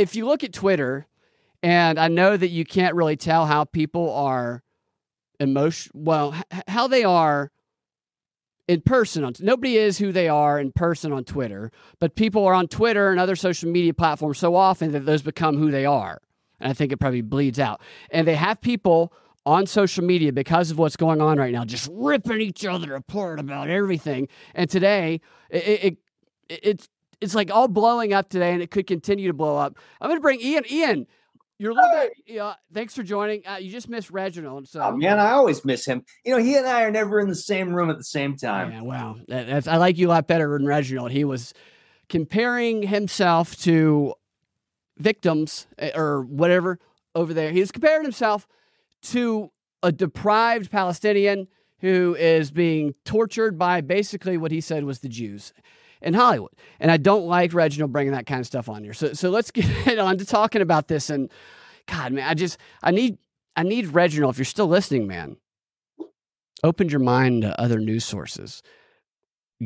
if you look at Twitter, and I know that you can't really tell how people are emotion, well, h- how they are in person. On, nobody is who they are in person on Twitter, but people are on Twitter and other social media platforms so often that those become who they are. And I think it probably bleeds out. And they have people on social media because of what's going on right now, just ripping each other apart about everything. And today, it, it, it it's it's like all blowing up today, and it could continue to blow up. I'm going to bring Ian. Ian, you're a little bit. Yeah, thanks for joining. Uh, you just missed Reginald, so Oh man, I always miss him. You know, he and I are never in the same room at the same time. Yeah, wow. That, that's, I like you a lot better than Reginald. He was comparing himself to victims eh, or whatever over there. He was comparing himself to a deprived Palestinian who is being tortured by basically what he said was the Jews in Hollywood. And I don't like Reginald bringing that kind of stuff on here. So so let's get on to talking about this. And God, man, I just I need I need Reginald. If you're still listening, man, open your mind to other news sources.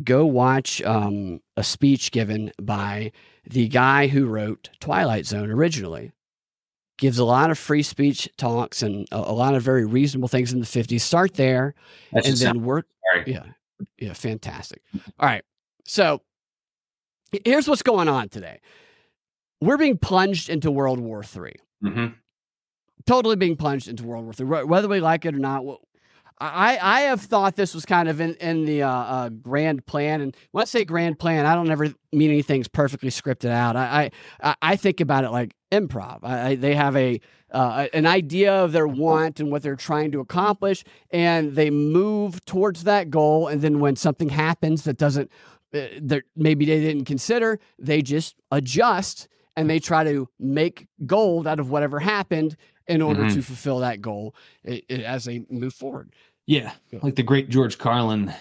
Go watch um, a speech given by the guy who wrote Twilight Zone originally. Gives a lot of free speech talks and a, a lot of very reasonable things in the 50s. Start there That's and then work. sorry. Yeah. Yeah. Fantastic. All right. So here's what's going on today. We're being plunged into World War III. Mhm. Totally being plunged into World War III, whether we like it or not. I, I have thought this was kind of in, in the uh, uh, grand plan. And when I say grand plan, I don't ever mean anything's perfectly scripted out. I, I, I- think about it like improv. I, I, they have a uh, an idea of their want and what they're trying to accomplish, and they move towards that goal. And then when something happens that doesn't, that maybe they didn't consider, they just adjust and they try to make gold out of whatever happened in order Mhm. to fulfill that goal as they move forward. Yeah, like the great George Carlin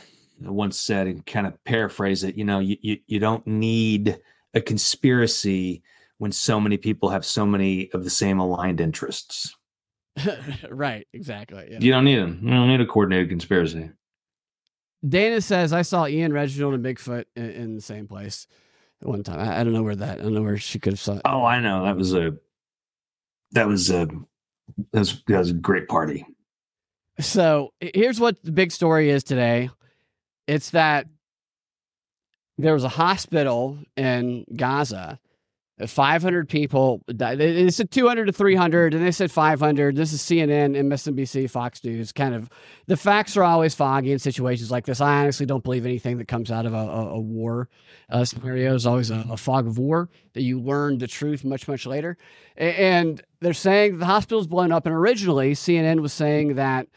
once said, and kind of paraphrase it. You know, you, you you don't need a conspiracy when so many people have so many of the same aligned interests. right, exactly. Yeah. You don't need them. You don't need a coordinated conspiracy. Dana says I saw Ian Reginald and Bigfoot in, in the same place at one time. I, I don't know where that. I don't know where she could have saw. It. Oh, I know. That was a that was a that was, that was a great party. So here's what the big story is today. It's that there was a hospital in Gaza. Uh, 500 people died. They they said 200 to 300, and they said 500. This is CNN, MSNBC, Fox News. Kind of the facts are always foggy in situations like this. I honestly don't believe anything that comes out of a, a, a war uh, scenario is always a, a fog of war that you learn the truth much, much later. And they're saying the hospital's blown up. And originally, CNN was saying that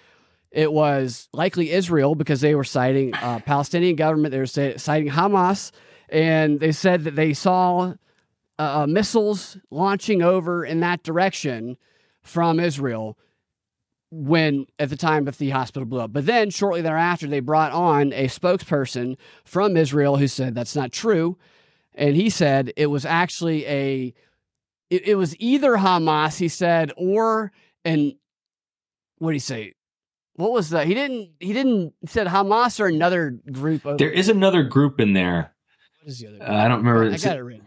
it was likely Israel because they were citing uh, Palestinian government. They were citing Hamas, and they said that they saw uh, missiles launching over in that direction from Israel when at the time that the hospital blew up. But then shortly thereafter, they brought on a spokesperson from Israel who said that's not true, and he said it was actually a it, it was either Hamas, he said, or and what did he say? What was that? He didn't. He didn't he said Hamas or another group. Over, There is another group in there. what is the other? Uh, I don't remember. I got it written.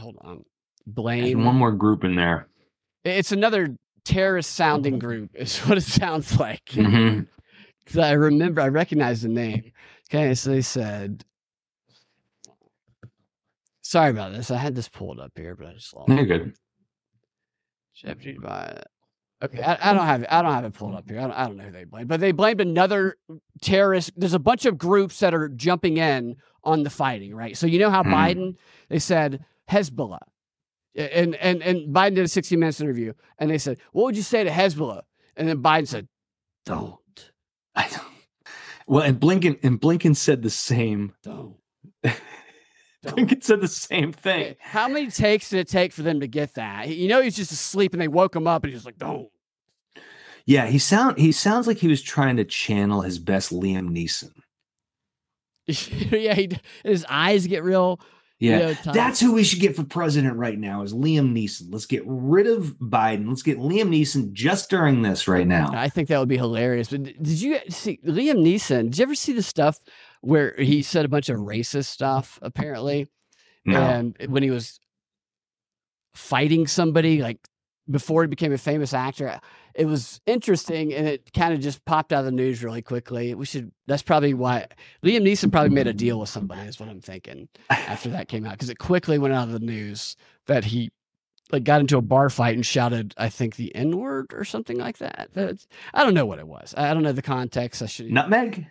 Hold on. there's Blame. one more group in there. It's another terrorist sounding group. Is what it sounds like. Mhm. 'Cause I remember. I recognize the name. Okay, so they said. Sorry about this. I had this pulled up here, but I just lost. You're good. Jeopardy by. Okay, I, I don't have it. I don't have it pulled up here. I don't, I don't know who they blamed, but they blamed another terrorist. There's a bunch of groups that are jumping in on the fighting, right? So you know how Hmm. Biden they said Hezbollah, and and and Biden did a 60 minutes interview, and they said, "What would you say to Hezbollah?" And then Biden said, "Don't, I don't- Well, and Blinken and Blinken said the same. don't." Blinken said the same thing. How many takes did it take for them to get that? You know, he's just asleep, and they woke him up, and he's like, "Don't." Yeah, he sound he sounds like he was trying to channel his best Liam Neeson. yeah, he, his eyes get real. Yeah, that's who we should get for president right now is Liam Neeson. Let's get rid of Biden. Let's get Liam Neeson just during this right now. I think that would be hilarious. But did you see Liam Neeson? Did you ever see the stuff where he said a bunch of racist stuff? Apparently, No. and when he was fighting somebody like before he became a famous actor it was interesting and it kind of just popped out of the news really quickly. We should that's probably why liam neeson probably made a deal with somebody is what i'm thinking after that came out because it quickly went out of the news that he like got into a bar fight and shouted i think the n word or something like that. That's, i don't know what it was. I don't know the context i should Nutmeg?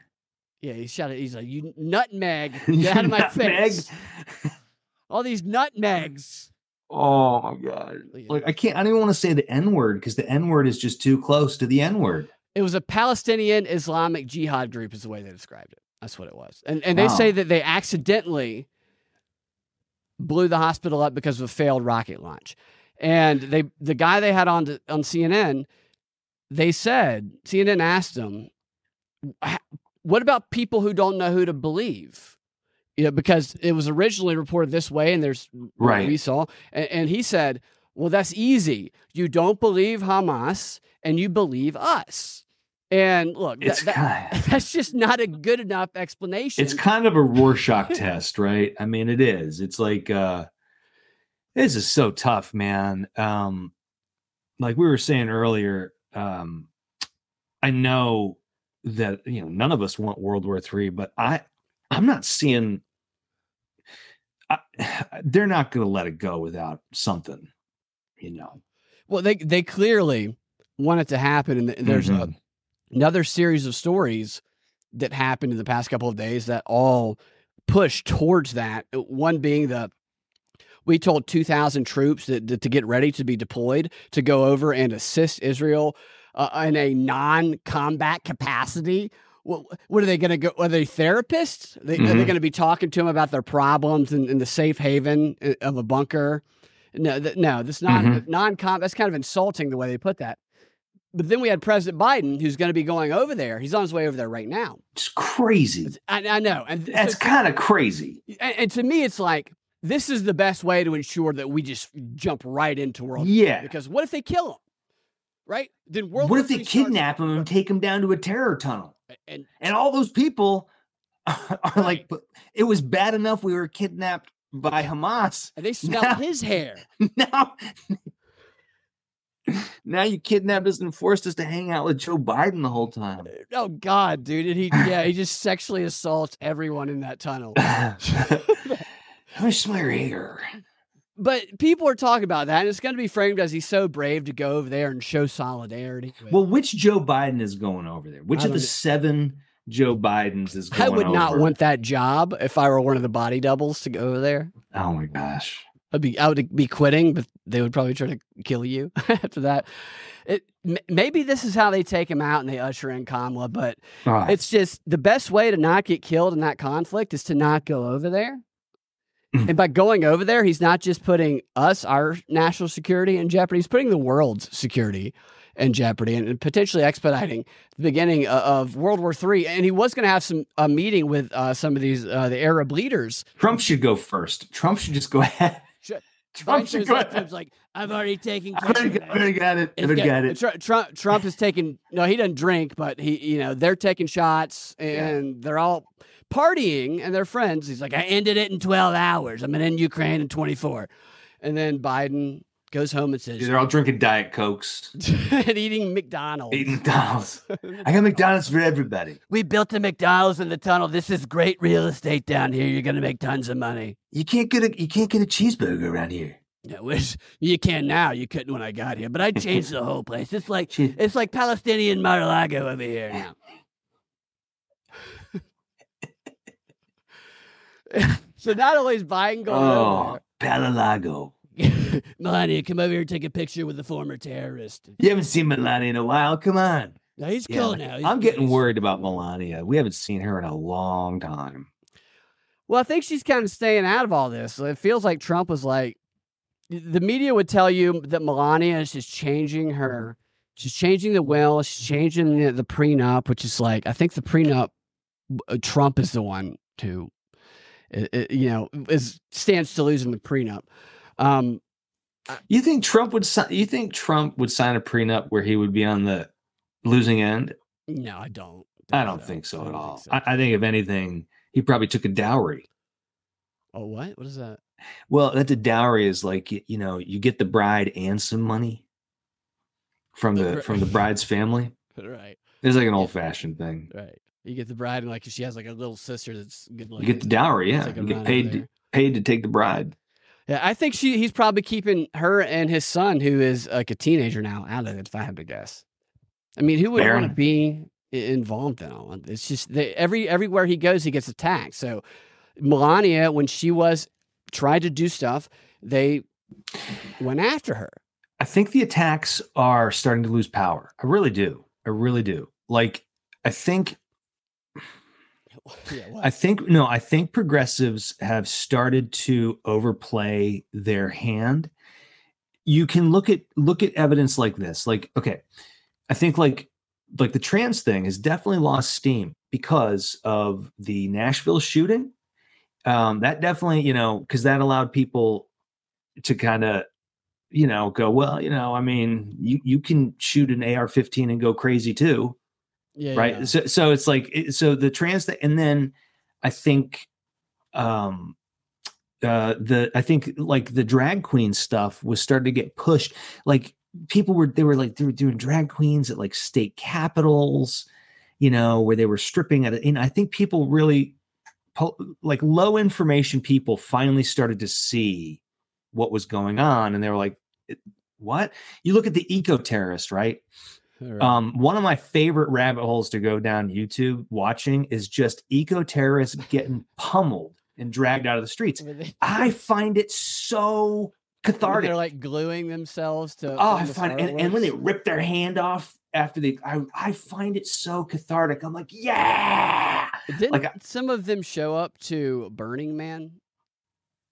yeah he shouted he's like you nutmeg get out of my Nutmeg? face. All these nutmegs Oh my god! Like I can't. I don't even want to say the N word because the N word is just too close to the N word. It was a Palestinian Islamic Jihad group, is the way they described it. That's what it was. And and they Wow. say that they accidentally blew the hospital up because of a failed rocket launch. And they the guy they had on the, on CNN, they said CNN asked them, "What about people who don't know who to believe?" You know, because it was originally reported this way, and there's Right. we saw, and, and he said, "Well, that's easy. You don't believe Hamas, and you believe us." And look, that- that- that's just not a good enough explanation. It's kind of a Rorschach test, right? I mean, it is. It's like uh this is so tough, man. Um like we were saying earlier, um I know that you know none of us want World War Three, but I I'm not seeing I, they're not going to let it go without something, you know. well, they they clearly want it to happen, and there's a, Mhm. another series of stories that happened in the past couple of days that all push towards that. Uh, One being the we told 2,000 troops that, that to get ready to be deployed to go over and assist Israel uh, in a non-combat capacity. What, what are they going to go? Are they therapists? They, Are they Mhm. going to be talking to them about their problems in, in the safe haven uh, of a bunker? No, th- no, that's not Mhm. non-com. That's kind of insulting the way they put that. But then we had President Biden, who's going to be going over there. He's on his way over there right now. It's crazy. I, I know, and th- That's kind of crazy. and, and to me, it's like this is the best way to ensure that we just jump right into World. Yeah. Because what if they kill him? Right? Then World. What if they III starts- kidnap him and take him down to a terror tunnel? And And all those people are like, Right. "But it was bad enough we were kidnapped by Hamas. and they smell Now- his hair. Now, now you kidnapped us and forced us to hang out with Joe Biden the whole time. Eh, oh God, dude! And he yeah, he just sexually assaults everyone in that tunnel. Smell your hair. But people are talking about that, and it's going to be framed as he's so brave to go over there and show solidarity. Well, which Joe Biden is going over there? Which of the seven Joe Bidens is going I would not over? want that job if I were one of the body doubles to go over there. Oh my gosh. I'd be I would be quitting, but they would probably try to kill you after that. It m- maybe this is how they take him out and they usher in Kamala, but Ah, it's just the best way to not get killed in that conflict is to not go over there. And by going over there, he's not just putting us, our national security in jeopardy, he's putting the world's security in jeopardy and, potentially expediting the beginning of World War III. And he was going to have some a meeting with uh, some of these uh, the Arab leaders. Trump should go first. Trump should just go ahead. Should- Trump should go ahead. Trump's like, I've already taken I've already got, it." I've already got it. I've already get- got it. Trump, Trump is taking no, he doesn't drink, but he, you know, they're taking shots Yeah. and they're all partying and they're friends. He's like, I ended it in 12 hours. I'm gonna end Ukraine in 24. And then Biden goes home and says, They're all drinking Diet Cokes, and eating McDonald's. eating McDonald's. I got McDonald's for everybody. we built a McDonald's in the tunnel. This is great real estate down here. You're gonna make tons of money. You can't get a you can't get a cheeseburger around here. Yeah, which you can now. You couldn't when I got here, but I changed the whole place. It's like it's like Palestinian Mar-a-Lago over here now. so not only is Biden going Oh, Palalago. over Melania, come over here and take a picture with the former terrorist. You haven't seen Melania in a while. Come on. No, he's Yeah, cool now. He's I'm getting nice. worried about Melania. We haven't seen her in a long time. Well, I think she's kind of staying out of all this. It feels like Trump was like, the media would tell you that Melania is just changing her, she's changing the will, she's changing the, the prenup, which is like, I think the prenup, uh, Trump is the one to, you know, is stands to losing the prenup. Um, You think Trump would sign? You think Trump would sign a prenup where he would be on the losing end? no, I don't. I don't think so at don't all. think so. I, I think if anything, he probably took a dowry. oh, what? What is that? Well, that the dowry is like y- you know you get the bride and some money from the from the bride's family. right, It's like an old fashioned thing. right. You get the bride, and like she has like a little sister that's good You get the dowry, yeah. a You get paid to, paid to take the bride. Yeah, I think she he's probably keeping her and his son, who is like a teenager now, out of it. If I had to guess, I mean, who would want to be involved in all? It's just they, every everywhere he goes, he gets attacked. So Melania, when she was tried to do stuff, they went after her. I think the attacks are starting to lose power. I really do. I really do. Like I think Yeah, I think no, I think progressives have started to overplay their hand. You can look at look at evidence like this. Like, okay, I think like like the trans thing has definitely lost steam because of the Nashville shooting. Um, that definitely, you know, because that allowed people to kind of, you know, go, well, you know, I mean, you you can shoot an AR-15 and go crazy too yeah, right? yeah. so so it's like so the trans thing and then i think um uh the i think like the drag queen stuff was starting to get pushed. Like people were they were like they were doing drag queens at like state capitals you know where they were stripping at it and i think people really like low information people finally started to see what was going on and they were like what? You look at the eco terrorist right right. um, one of my favorite rabbit holes to go down YouTube watching is just eco terrorists getting pummeled and dragged out of the streets. I find it so cathartic. They're like gluing themselves to. oh, I find and, and when they rip their hand off after they, I, I find it so cathartic. I'm like, yeah, Didn't like some of them show up to Burning Man?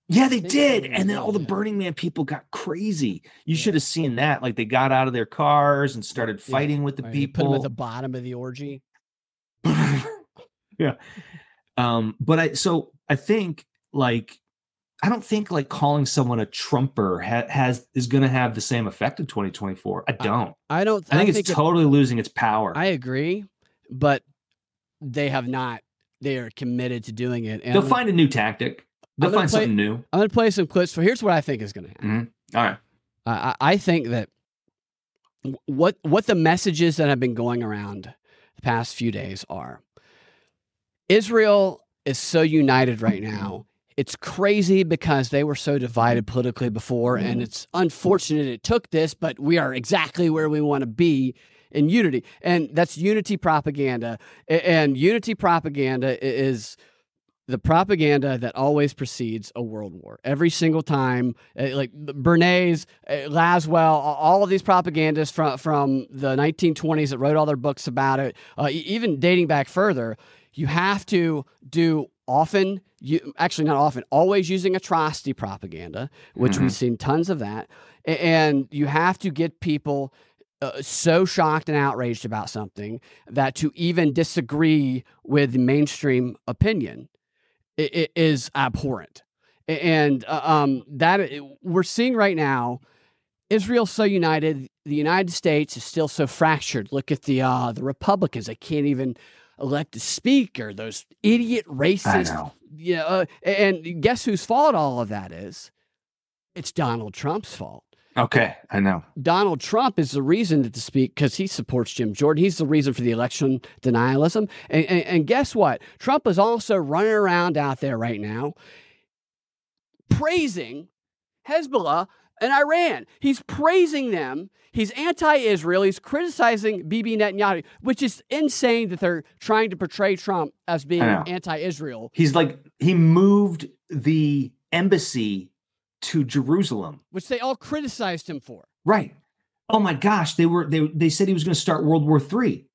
Yeah, they did. And then all the. Burning Man people got crazy. You Yeah. should have seen that. Like they got out of their cars and started Yeah, fighting with the Right, they Put them people. at the bottom of the orgy. yeah. Um, but I so I think like I don't think like calling someone a trumper ha- has is going to have the same effect in 2024. I don't. I don't. I think it's it- totally losing its power. I agree, but they have not. They are committed to doing it. And They'll find a new tactic. They'll find play- something new. I'm going to play some clips. So here's what I think is going to happen. Mm-hmm. All right. I, I I think that what what the messages that have been going around the past few days are Israel is so united right now. It's crazy because they were so divided politically before, and mm-hmm. it's unfortunate it took this, but we are exactly where we want to be in unity. And that's unity propaganda. And unity propaganda is the propaganda that always precedes a world war. Every single time, uh, like Bernays, uh, Lasswell, all of these propagandists from from the 1920s that wrote all their books about it, uh, even dating back further, you have to do often. You actually not often, always using atrocity propaganda, which we've seen tons of that, and you have to get people. Uh, so shocked and outraged about something that to even disagree with the mainstream opinion i- i- is abhorrent. And uh, um, that we're seeing right now, Israel's so united. The United States is still so fractured. Look at the uh, the Republicans; they can't even elect a speaker. Those idiot I racist. know. Yeah, uh, and guess whose fault all of that is? It's Donald Trump's fault. Okay, I know. Donald Trump is the reason that to speak because he supports Jim Jordan. He's the reason for the election denialism. And, and, and guess what? Trump is also running around out there right now praising Hezbollah and Iran. He's praising them. He's anti Israel. He's criticizing Bibi Netanyahu, which is insane that they're trying to portray Trump as being anti Israel, He's like he moved the embassy to Jerusalem. which they all criticized him for. Right. Oh my gosh, they were they they said he was going to start World War Three.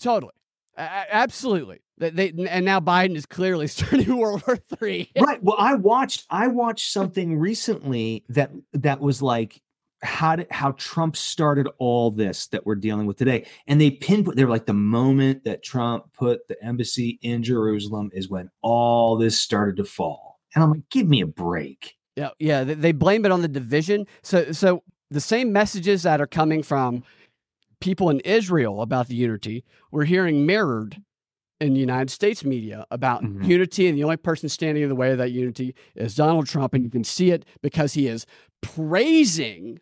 Totally. Absolutely. They, they, and now Biden is clearly starting World War Three. right well i watched i watched something recently that that was like how did how trump started all this that we're dealing with today and they pinpoint they were like the moment that trump put the embassy in jerusalem is when all this started to fall and i'm like give me a break Yeah, yeah. They, blame it on the division. So, so the same messages that are coming from people in Israel about the unity, we're hearing mirrored in the United States media about Mhm. unity, and the only person standing in the way of that unity is Donald Trump, and you can see it because he is praising,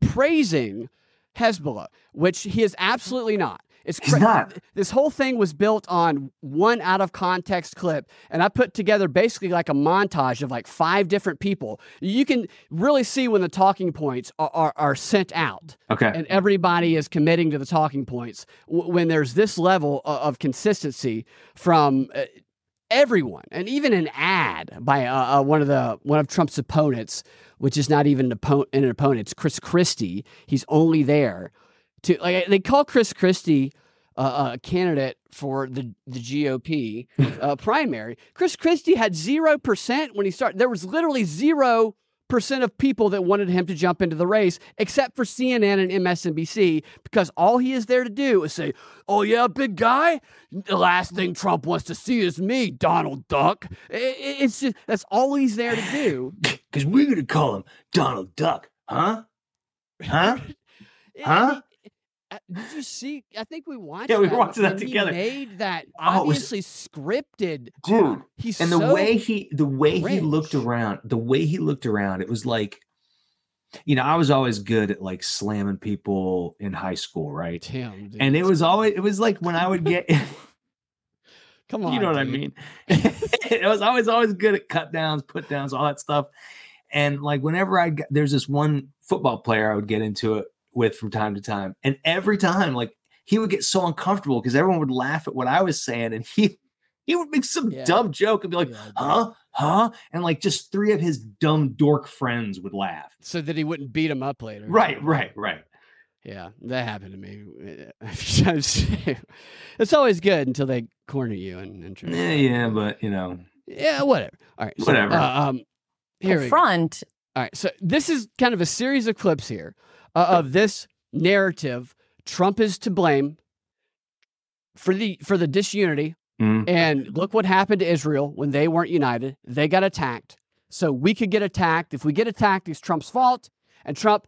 praising Hezbollah, which he is absolutely not. It's He's not. This whole thing was built on one out of context clip, and I put together basically like a montage of like five different people. You can really see when the talking points are, are, are sent out Okay. and everybody is committing to the talking points w- when there's this level of, of consistency from uh, everyone and even an ad by uh, uh, one of the one of Trump's opponents which is not even an, oppo- an opponent it's Chris Christie he's only there to like they call Chris Christie uh, a candidate for the the GOP uh, primary Chris Christie had 0% when he started there was literally 0 percent of people that wanted him to jump into the race, except for CNN and MSNBC, because all he is there to do is say, "Oh yeah, big guy. The last thing Trump wants to see is me, Donald Duck." It's just that's all he's there to do. Because we're gonna call him Donald Duck, huh? Huh? Huh? Uh, Did you see? I think we watched. Yeah, we that watched that when he together. made that Oh, was- obviously scripted. Dude. He's and the so way he the way he looked around the way he looked around it was like you know i was always good at like slamming people in high school right Tim, dude, and it was always it was like when i would get come on, you know what i mean it was always always good at cut downs put downs all that stuff and like whenever i got there's this one football player i would get into it with from time to time and every time like he would get so uncomfortable because everyone would laugh at what i was saying and he he would make some Yeah. dumb joke and be like Yeah, huh huh and like just three of his dumb dork friends would laugh so that he wouldn't beat him up later. right right right Yeah, that happened to me. a few times. it's always good until they corner you and, and try to- yeah yeah but you know yeah, whatever. All right, so, Whatever. uh, um, here we go. front All right, so this is kind of a series of clips here uh, of this narrative. Trump is to blame for the for the disunity, Mm. and look what happened to Israel when they weren't united. They got attacked, so we could get attacked. If we get attacked, it's Trump's fault, and Trump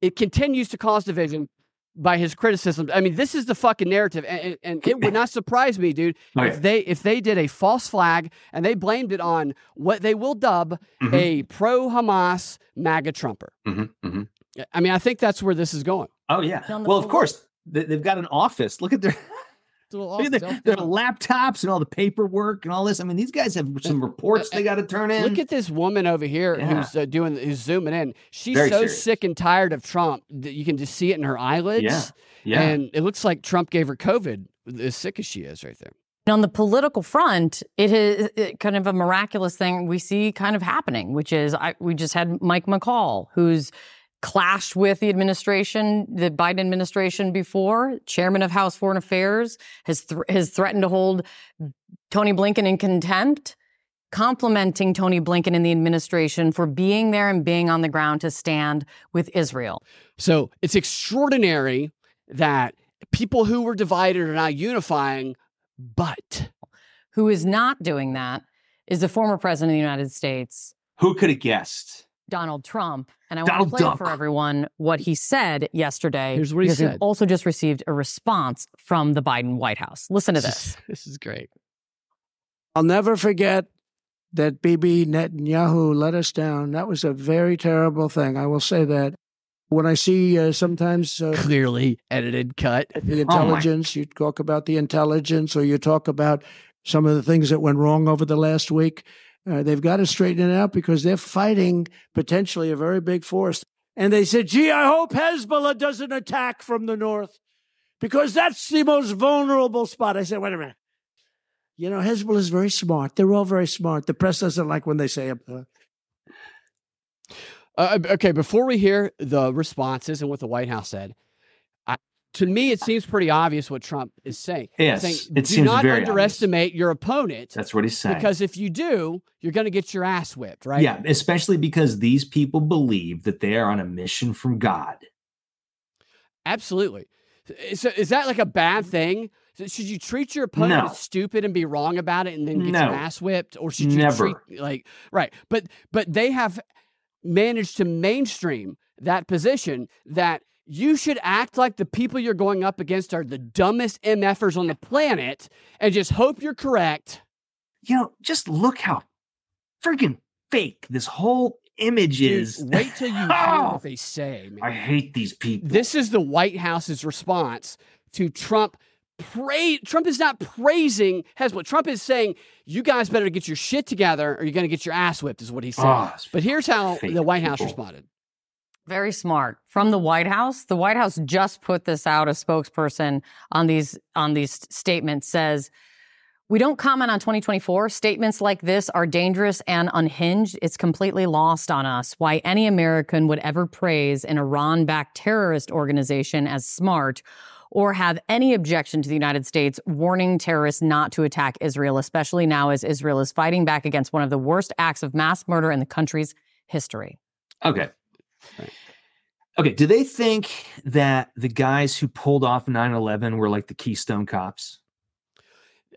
it continues to cause division by his criticisms. I mean, this is the fucking narrative, and, and, it would not surprise me, dude, Oh, if they if they did a false flag and they blamed it on what they will dub Mhm. a pro Hamas MAGA Trumper. Mhm, mhm. I mean, I think that's where this is going. oh yeah On the well of course they, they've got an office look at their It's Look at their, their laptops and all the paperwork and all this. I mean, these guys have some reports they got to turn in. Look at this woman over here Yeah. who's uh, doing who's zooming in. She's Very so serious. sick and tired of Trump that you can just see it in her eyelids. Yeah. yeah. And it looks like Trump gave her COVID, as sick as she is right there. And on the political front, it is it, kind of a miraculous thing we see kind of happening, which is I, we just had Mike McCaul, who's clashed with the administration, the Biden administration before, chairman of House Foreign Affairs, has thr has threatened to hold Tony Blinken in contempt, complimenting Tony Blinken and the administration for being there and being on the ground to stand with Israel. So it's extraordinary that people who were divided are now unifying, but Who is not doing that is the former president of the United States, Who could have guessed? Donald Trump. And I Donald want to play Duck. for everyone what he said yesterday. Here's what he because we've said. also just received a response from the Biden White House. Listen to this. this is great. I'll never forget that Bibi Netanyahu let us down. That was a very terrible thing. I will say that. When I see uh, sometimes uh, Clearly edited cut. the intelligence, you talk about the intelligence or you talk about some of the things that went wrong over the last week. Uh, they've got to straighten it out because they're fighting potentially a very big force. And they said, gee, I hope Hezbollah doesn't attack from the north because that's the most vulnerable spot. I said, wait a minute. You know, Hezbollah is very smart. They're all very smart. The press doesn't like when they say it. Uh, Uh, okay, before we hear the responses and what the White House said, to me it seems pretty obvious what Trump is saying. Yes, saying, it do seems not very obvious. underestimate your opponent That's what he's saying. because if you do, you're going to get your ass whipped, right? Yeah, especially because these people believe that they are on a mission from God. absolutely. So is that like a bad thing? Should you treat your opponent No. as stupid and be wrong about it and then get No. your ass whipped, or should you Never. treat like right? But but they have managed to mainstream that position that you should act like the people you're going up against are the dumbest MFers on the planet and just hope you're correct. You know, just look how freaking fake this whole image Dude, is. wait till you hear what they say, man. I hate these people. This is the White House's response to Trump. Pray, Trump is not praising Hezbollah. Trump is saying, you guys better get your shit together or you're going to get your ass whipped, is what he's saying. Ah, it's but here's how the White House people. responded. Very smart. From the White House, the White House just put this out. A spokesperson on these on these statements says, "We don't comment on 2024. Statements like this are dangerous and unhinged. It's completely lost on us why any American would ever praise an Iran-backed terrorist organization as smart." Or have any objection to the United States warning terrorists not to attack Israel, especially now as Israel is fighting back against one of the worst acts of mass murder in the country's history. Okay. Okay. Do they think that the guys who pulled off 9 11 were like the Keystone cops?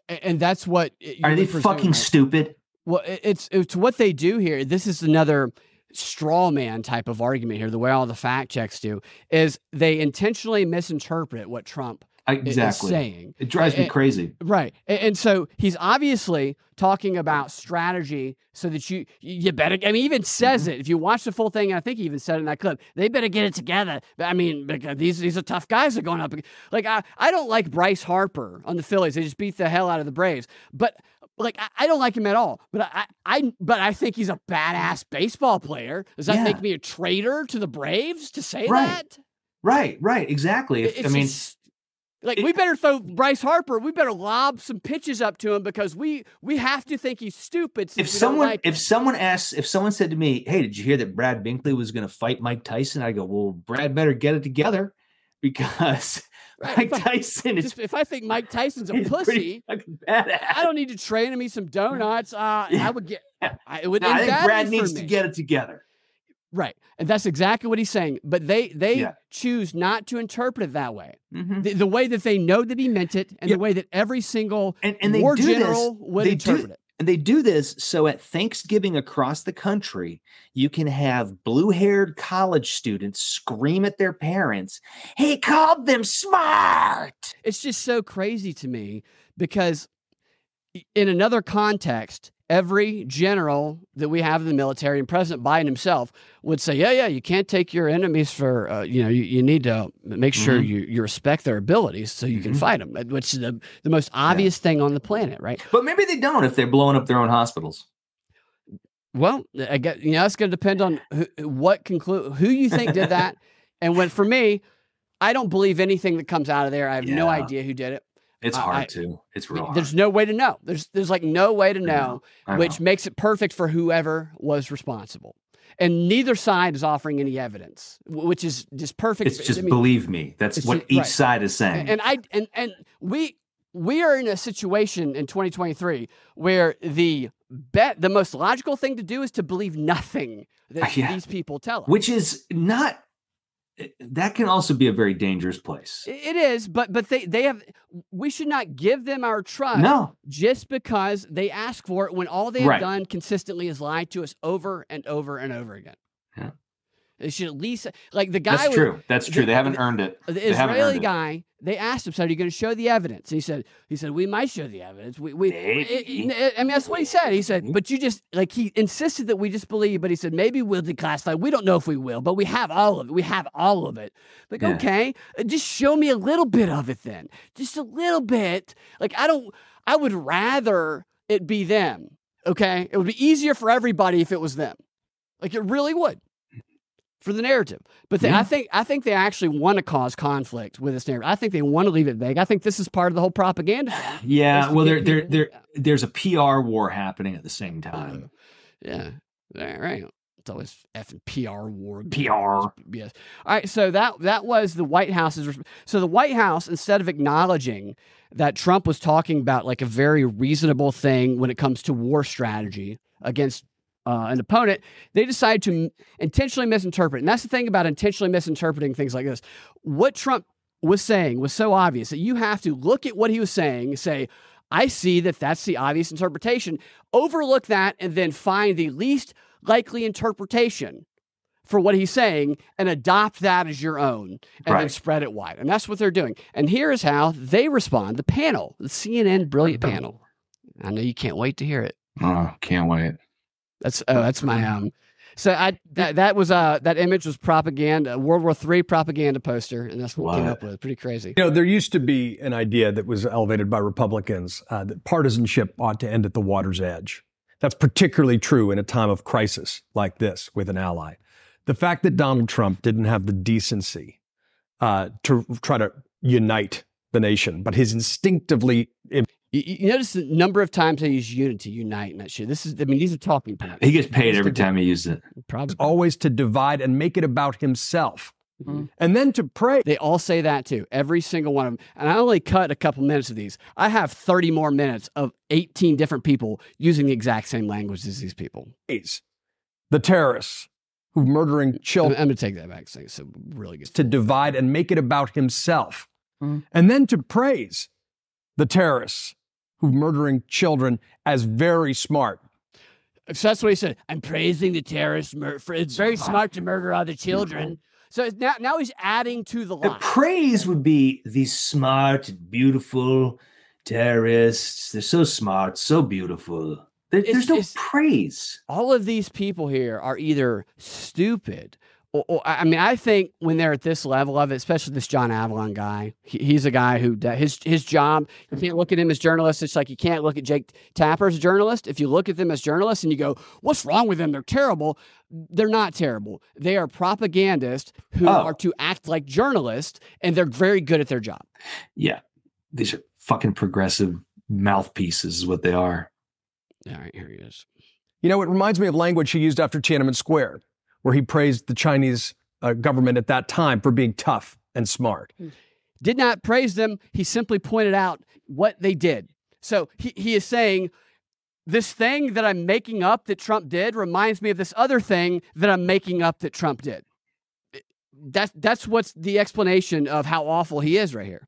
And that's what Are they fucking right? stupid? Well, it's it's what they do here. This is another straw man type of argument here. The way all the fact checks do is they intentionally misinterpret what Trump Exactly. saying. It drives me crazy. Right. And so he's obviously talking about strategy so that you you better I mean he even says Mm-hmm. it. If you watch the full thing, I think he even said it in that clip, they better get it together. I mean, because these these are tough guys that are going up. Like I, I don't like Bryce Harper on the Phillies. They just beat the hell out of the Braves. But like I, I don't like him at all. But I, I but I think he's a badass baseball player. Does that Yeah. make me a traitor to the Braves to say Right. that? Right. Right. Exactly. If, I mean, just- like we better throw Bryce Harper. We better lob some pitches up to him because we we have to think he's stupid. If someone like if someone asks if someone said to me hey did you hear that brad binkley was going to fight mike tyson i go well brad better get it together because Right, mike if I- tyson is just, if I think Mike Tyson's a pussy. I don't need to train him. Eat some donuts. Uh, Yeah. I would get. I, it would. No, I think brad needs to get it together right, and that's exactly what he's saying. But they they Yeah. choose not to interpret it that way. Mhm. The, the way that they know that he meant it, and Yeah. the way that every single and, and they war do general this would they do, it. and they do this so at thanksgiving across the country you can have blue-haired college students scream at their parents he called them smart it's just so crazy to me because in another context every general that we have in the military and president biden himself would say yeah yeah you can't take your enemies for uh, you know you, you need to make sure Mhm. you, you respect their abilities so you can Mhm. fight them which is the, the most obvious thing on the planet right? But maybe they don't if they're blowing up their own hospitals. Well i guess you know that's going to depend on who, what conclude who you think did that. And when for me i don't believe anything that comes out of there. I have no idea who did it It's hard I- to. It's real hard. there's no way to know there's there's like no way to I know which know. makes it perfect for whoever was responsible. And neither side is offering any evidence, which is just perfect. It's just I mean, believe me. That's what ju- each right. side is saying. and I and and we we are in a situation in 2023 where the bet the most logical thing to do is to believe nothing that Yeah. these people tell us. which is not. Eh, that can also be a very dangerous place. It is, but but they they have we should not give them our trust No, just because they ask for it when all they have Right. done consistently is lie to us over and over and over again. Yeah. They should at least like the guy that's was- true. That's true. the- they haven't earned it. The They Israeli guy, they asked him, "So are you going to show the evidence?" He said, "He said we might show the evidence. We, we, it- it- I mean, that's what he said. He said, but you just like he insisted that we just believe, but he said maybe we'll declassify. We don't know if we will, but we have all of it. We have all of it. Like Yeah. okay, uh, just show me a little bit of it then, just a little bit. Like I don't, I would rather it be them. Okay, it would be easier for everybody if it was them. Like it really would for the narrative. But they, Yeah. I think I think they actually want to cause conflict with this narrative. I think they want to leave it vague. I think this is part of the whole propaganda. Yeah. Well, there, there, there, there's a PR war happening at the same uh-huh. time. Yeah. All right. It's always effing PR war. PR. Yes. All right. So that that was the White House's. So the White House, instead of acknowledging that Trump was talking about like a very reasonable thing when it comes to war strategy against uh, an opponent, they decided to intentionally misinterpret. And that's the thing about intentionally misinterpreting things like this. What Trump was saying was so obvious that you have to look at what he was saying say, I see that that's the obvious interpretation. Overlook that and then find the least likely interpretation for what he's saying and adopt that as your own and then spread it wide. And that's what they're doing. And here is how they respond the panel, the CNN brilliant panel. I know you can't wait to hear it. Oh, can't wait. That's oh, that's my um. So I that, that was uh that image was propaganda, World War Three propaganda poster, and that's what we came up with. Pretty crazy. You know, there used to be an idea that was elevated by Republicans uh, that partisanship ought to end at the water's edge. That's particularly true in a time of crisis like this with an ally. The fact that Donald Trump didn't have the decency uh, to try to unite the nation, but his instinctively You, you notice the number of times they use unity, unite, and that shit. This is, I mean, these are talking points. He gets paid Just every to- time he uses it. Probably. always to divide and make it about himself, Mhm. and then to pray. They all say that too. Every single one of them. And I only cut a couple minutes of these. I have 30 more minutes of 18 different people using the exact same language as these people. praise the terrorists who are murdering I'm, children. I'm going to take that back. It's a really good. to divide and make it about himself, Mm. and then to praise the terrorists who murdering children as very smart. So that's what he said. I'm praising the terrorists. Mur- for, it's very smart to murder other children. So now, now he's adding to the The praise would be these smart, beautiful terrorists. They're so smart, so beautiful. There- there's no praise. all of these people here are either stupid or, or I I mean, I think when they're at this level of it, especially this John Avlon guy, he, he's a guy who d- his his job. You can't look at him as journalist. It's like you can't look at Jake Tapper as a journalist. If you look at them as journalists and you go, "What's wrong with them? They're terrible." They're not terrible. They are propagandists who Oh. are to act like journalists, and they're very good at their job. Yeah. These are fucking progressive mouthpieces, is what they are. All right, here he is. You know, it reminds me of language he used after Tiananmen Square, where he praised the Chinese uh, government at that time for being tough and smart. did not praise them. He simply pointed out what they did. So he, he is saying, this thing that I'm making up that Trump did reminds me of this other thing that I'm making up that Trump did. That's, that's what's the explanation of how awful he is right here.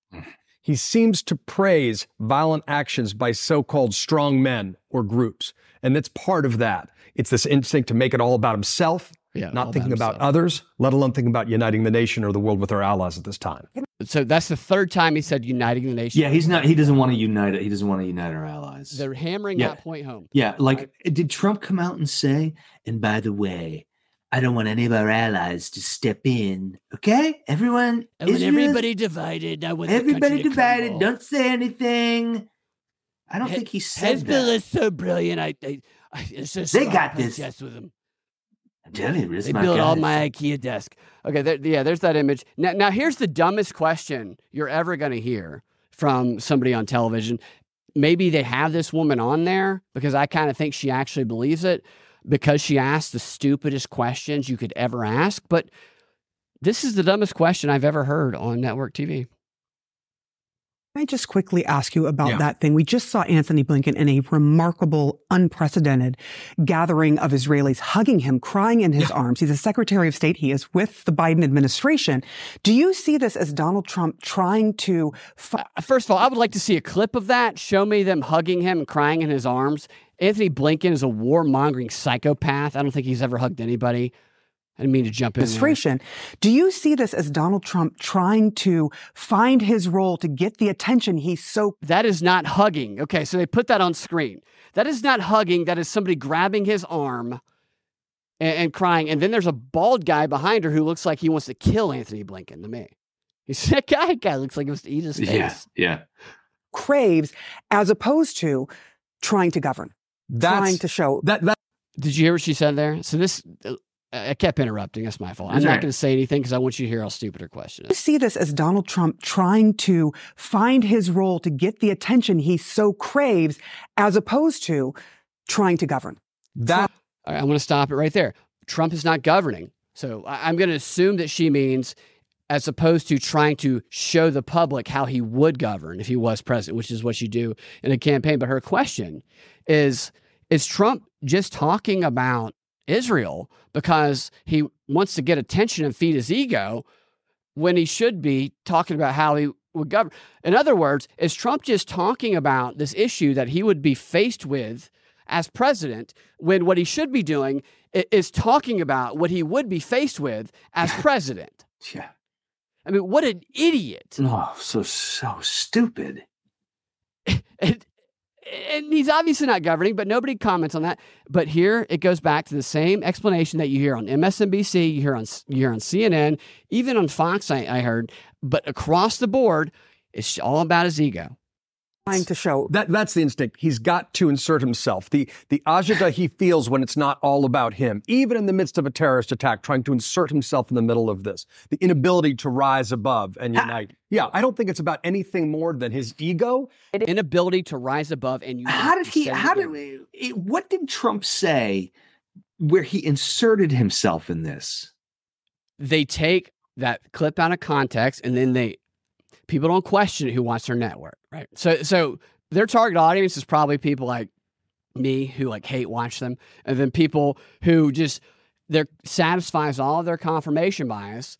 He seems to praise violent actions by so called strong men or groups. And that's part of that. It's this instinct to make it all about himself, Yeah, not thinking about himself. others, let alone thinking about uniting the nation or the world with our allies at this time. So that's the third time he said uniting the nation. Yeah, he's not. He doesn't want to unite it. He doesn't want to unite our allies. They're hammering Yeah. that point home. Yeah, like did Trump come out and say, and by the way, I don't want any of our allies to step in. Okay? Everyone And when everybody divided, I want everybody divided, crumble. don't say anything. I don't He- think he said Hezbollah that. is so brilliant. I, I, I it's just They got this. chess with them. I'm telling you, They my built all my IKEA desk. Okay, there, yeah, there's that image. Now, now here's the dumbest question you're ever going to hear from somebody on television. Maybe they have this woman on there because I kind of think she actually believes it because she asked the stupidest questions you could ever ask. But this is the dumbest question I've ever heard on network TV. Can I just quickly ask you about Yeah. that thing? We just saw Anthony Blinken in a remarkable, unprecedented gathering of Israelis hugging him, crying in his arms. He's a Secretary of State. He is with the Biden administration. Do you see this as Donald Trump trying to fi- Uh, First of all, I would like to see a clip of that. Show me them hugging him and crying in his arms. Anthony Blinken is a warmongering psychopath. I don't think he's ever hugged anybody. I didn't mean to jump in. there. administration? Do you see this as Donald Trump trying to find his role to get the attention he's so That is not hugging. Okay, so they put that on screen. That is not hugging. That is somebody grabbing his arm and, and crying. And then there's a bald guy behind her who looks like he wants to kill Anthony Blinken to me. He's that guy. Guy looks like he wants to eat his face. Yeah, yeah. craves as opposed to trying to govern, That's trying to show that that Did you hear what she said there? So this, uh, I kept interrupting. That's my fault. I'm not going to say anything because I want you to hear how stupid her question you is. see this as Donald Trump trying to find his role to get the attention he so craves, as opposed to trying to govern. that right, I'm going to stop it right there. Trump is not governing. So I'm going to assume that she means as opposed to trying to show the public how he would govern if he was president, which is what you do in a campaign. But her question is Is Trump just talking about Israel because he wants to get attention and feed his ego when he should be talking about how he would govern? In other words, is Trump just talking about this issue that he would be faced with as president when what he should be doing is talking about what he would be faced with as president. Yeah. I mean, what an idiot. Oh, so so stupid. and, and he's obviously not governing, but nobody comments on that. But here it goes back to the same explanation that you hear on MSNBC, you hear on you hear on CNN, even on Fox. I, I heard, but across the board, it's all about his ego trying to show that that's the instinct. He's got to insert himself. The the agita he feels when it's not all about him, even in the midst of a terrorist attack, trying to insert himself in the middle of this. The inability to rise above and unite. Yeah, I don't think it's about anything more than his ego. Inability to rise above and unite. How did he? How did? We, what did Trump say? Where he inserted himself in this? They take that clip out of context and then they people don't question who wants their network, right? So so their target audience is probably people like me who like hate watch them, and then people who just they're satisfies all of their confirmation bias.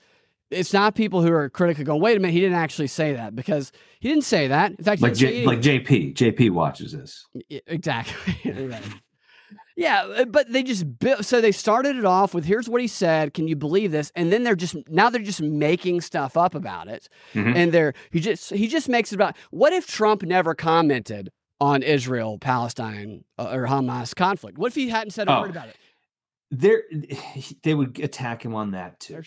It's not people who are critical going, wait a minute, he didn't actually say that because he didn't say that. In fact, like, J- like JP, JP watches this. Exactly. Yeah, uh, but they just built. So they started it off with, "Here's what he said. Can you believe this?" And then they're just now they're just making stuff up about it, mm-hmm. and they're he just he just makes it about what if Trump never commented on Israel Palestine uh, or Hamas conflict? What if he hadn't said a oh. word about it? There, they would attack him on that too.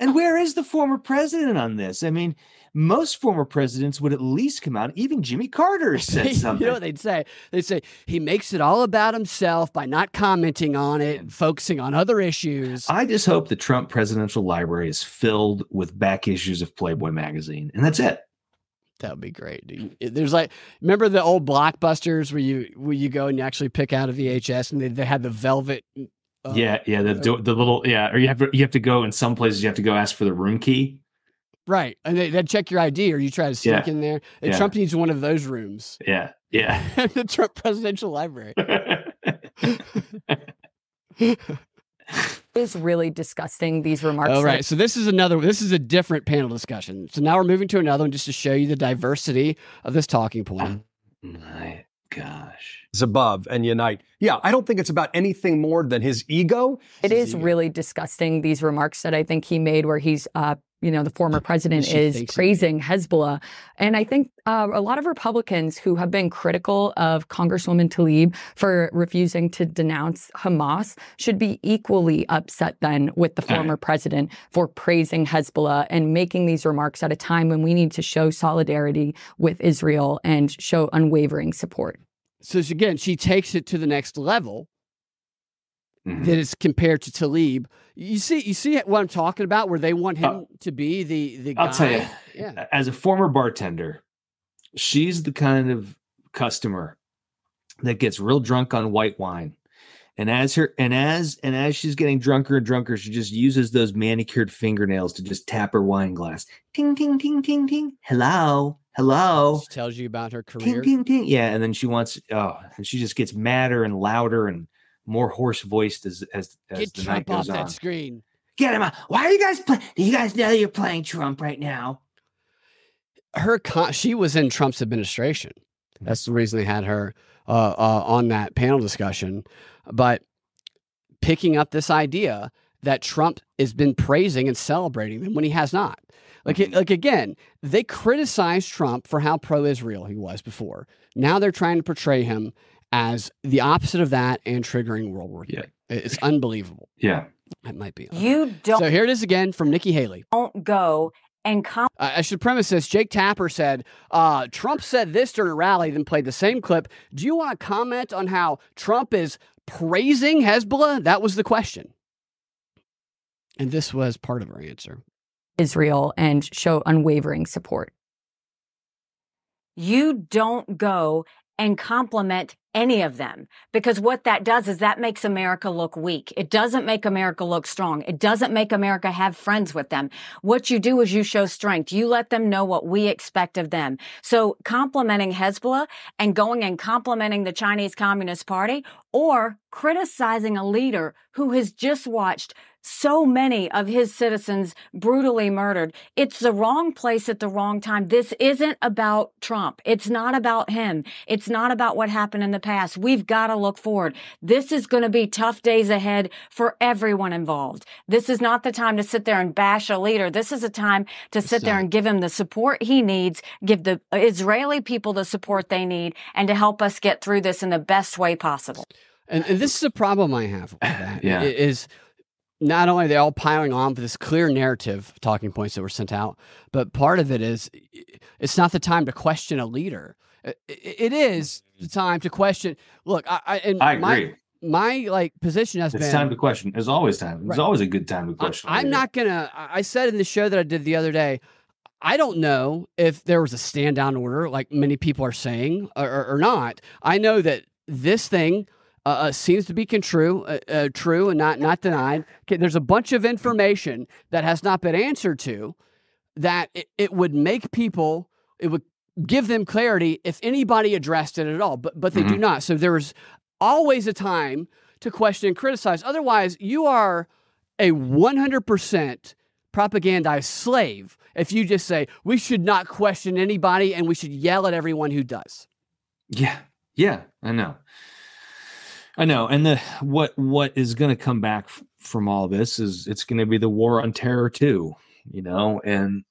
and where is the former president on this? I mean, most former presidents would at least come out. Even Jimmy Carter said something. you know what they'd say? They'd say he makes it all about himself by not commenting on it and focusing on other issues. I just hope the Trump presidential library is filled with back issues of Playboy magazine, and that's it. That would be great. Dude. There's like, remember the old blockbusters where you where you go and you actually pick out a VHS and they, they had the velvet. Uh, yeah, yeah, the the little yeah, or you have to, you have to go in some places you have to go ask for the room key. Right. And they, would check your ID or you try to sneak yeah. in there. And yeah. Trump needs one of those rooms. Yeah. Yeah. the Trump presidential library. is really disgusting these remarks. All right. So this is another this is a different panel discussion. So now we're moving to another one just to show you the diversity of this talking point. My gosh. Is above and unite. Yeah, I don't think it's about anything more than his ego. It is ego. really disgusting these remarks that I think he made where he's uh, you know, the former president is praising Hezbollah. And I think uh, a lot of Republicans who have been critical of Congresswoman Tlaib for refusing to denounce Hamas should be equally upset then with the former president for praising Hezbollah and making these remarks at a time when we need to show solidarity with Israel and show unwavering support. So again, she takes it to the next level mm-hmm. that is compared to Tlaib. You see, you see what I'm talking about, where they want him uh, to be the the. Guy? I'll tell you, yeah. As a former bartender, she's the kind of customer that gets real drunk on white wine. And as her and as and as she's getting drunker and drunker, she just uses those manicured fingernails to just tap her wine glass. Ting ting ting ting ting. Hello. Hello. She tells you about her career. Ting ting ting. Yeah, and then she wants oh, and she just gets madder and louder and more hoarse voiced as as, as Get the Trump night goes off on. that screen. Get him out. Why are you guys playing? Do you guys know that you're playing Trump right now? Her con- she was in Trump's administration. That's the reason they had her uh, uh, on that panel discussion. But picking up this idea that Trump has been praising and celebrating them when he has not. Like, mm-hmm. like again, they criticized Trump for how pro-Israel he was before. Now they're trying to portray him as the opposite of that and triggering World War III. Yeah. It's unbelievable. Yeah. It might be. You don't. So here it is again from Nikki Haley. Don't go and come. Uh, I should premise this. Jake Tapper said, uh, Trump said this during a rally, then played the same clip. Do you want to comment on how Trump is praising Hezbollah? That was the question. And this was part of her answer Israel and show unwavering support. You don't go and compliment any of them because what that does is that makes America look weak. It doesn't make America look strong. It doesn't make America have friends with them. What you do is you show strength. You let them know what we expect of them. So complimenting Hezbollah and going and complimenting the Chinese Communist Party or criticizing a leader who has just watched so many of his citizens brutally murdered. It's the wrong place at the wrong time. This isn't about Trump. It's not about him. It's not about what happened in the past. We've got to look forward. This is going to be tough days ahead for everyone involved. This is not the time to sit there and bash a leader. This is a time to sit there and give him the support he needs, give the Israeli people the support they need, and to help us get through this in the best way possible. And, and this is a problem I have with that. Yeah. Is not only are they all piling on for this clear narrative talking points that were sent out, but part of it is it's not the time to question a leader. It is mm-hmm. the time to question. Look, I, I and I my agree. my like position has It's been time to question. There's always time. There's Right. always a good time to question. I, am not gonna. I I said in the show that I did the other day. I don't know if there was a stand down order, like many people are saying, or, or not. I know that this thing uh, uh, seems to be true, uh, uh, true, and not not denied. Okay, there's a bunch of information that has not been answered to. That it, it would make people. It would give them clarity if anybody addressed it at all, but but they do not. So there's always a time to question and criticize. Otherwise, you are a 100% propagandized slave if you just say we should not question anybody and we should yell at everyone who does. Yeah, yeah, I know, I know. And the what what is going to come back f- from all this is it's going to be the war on terror too. You know, and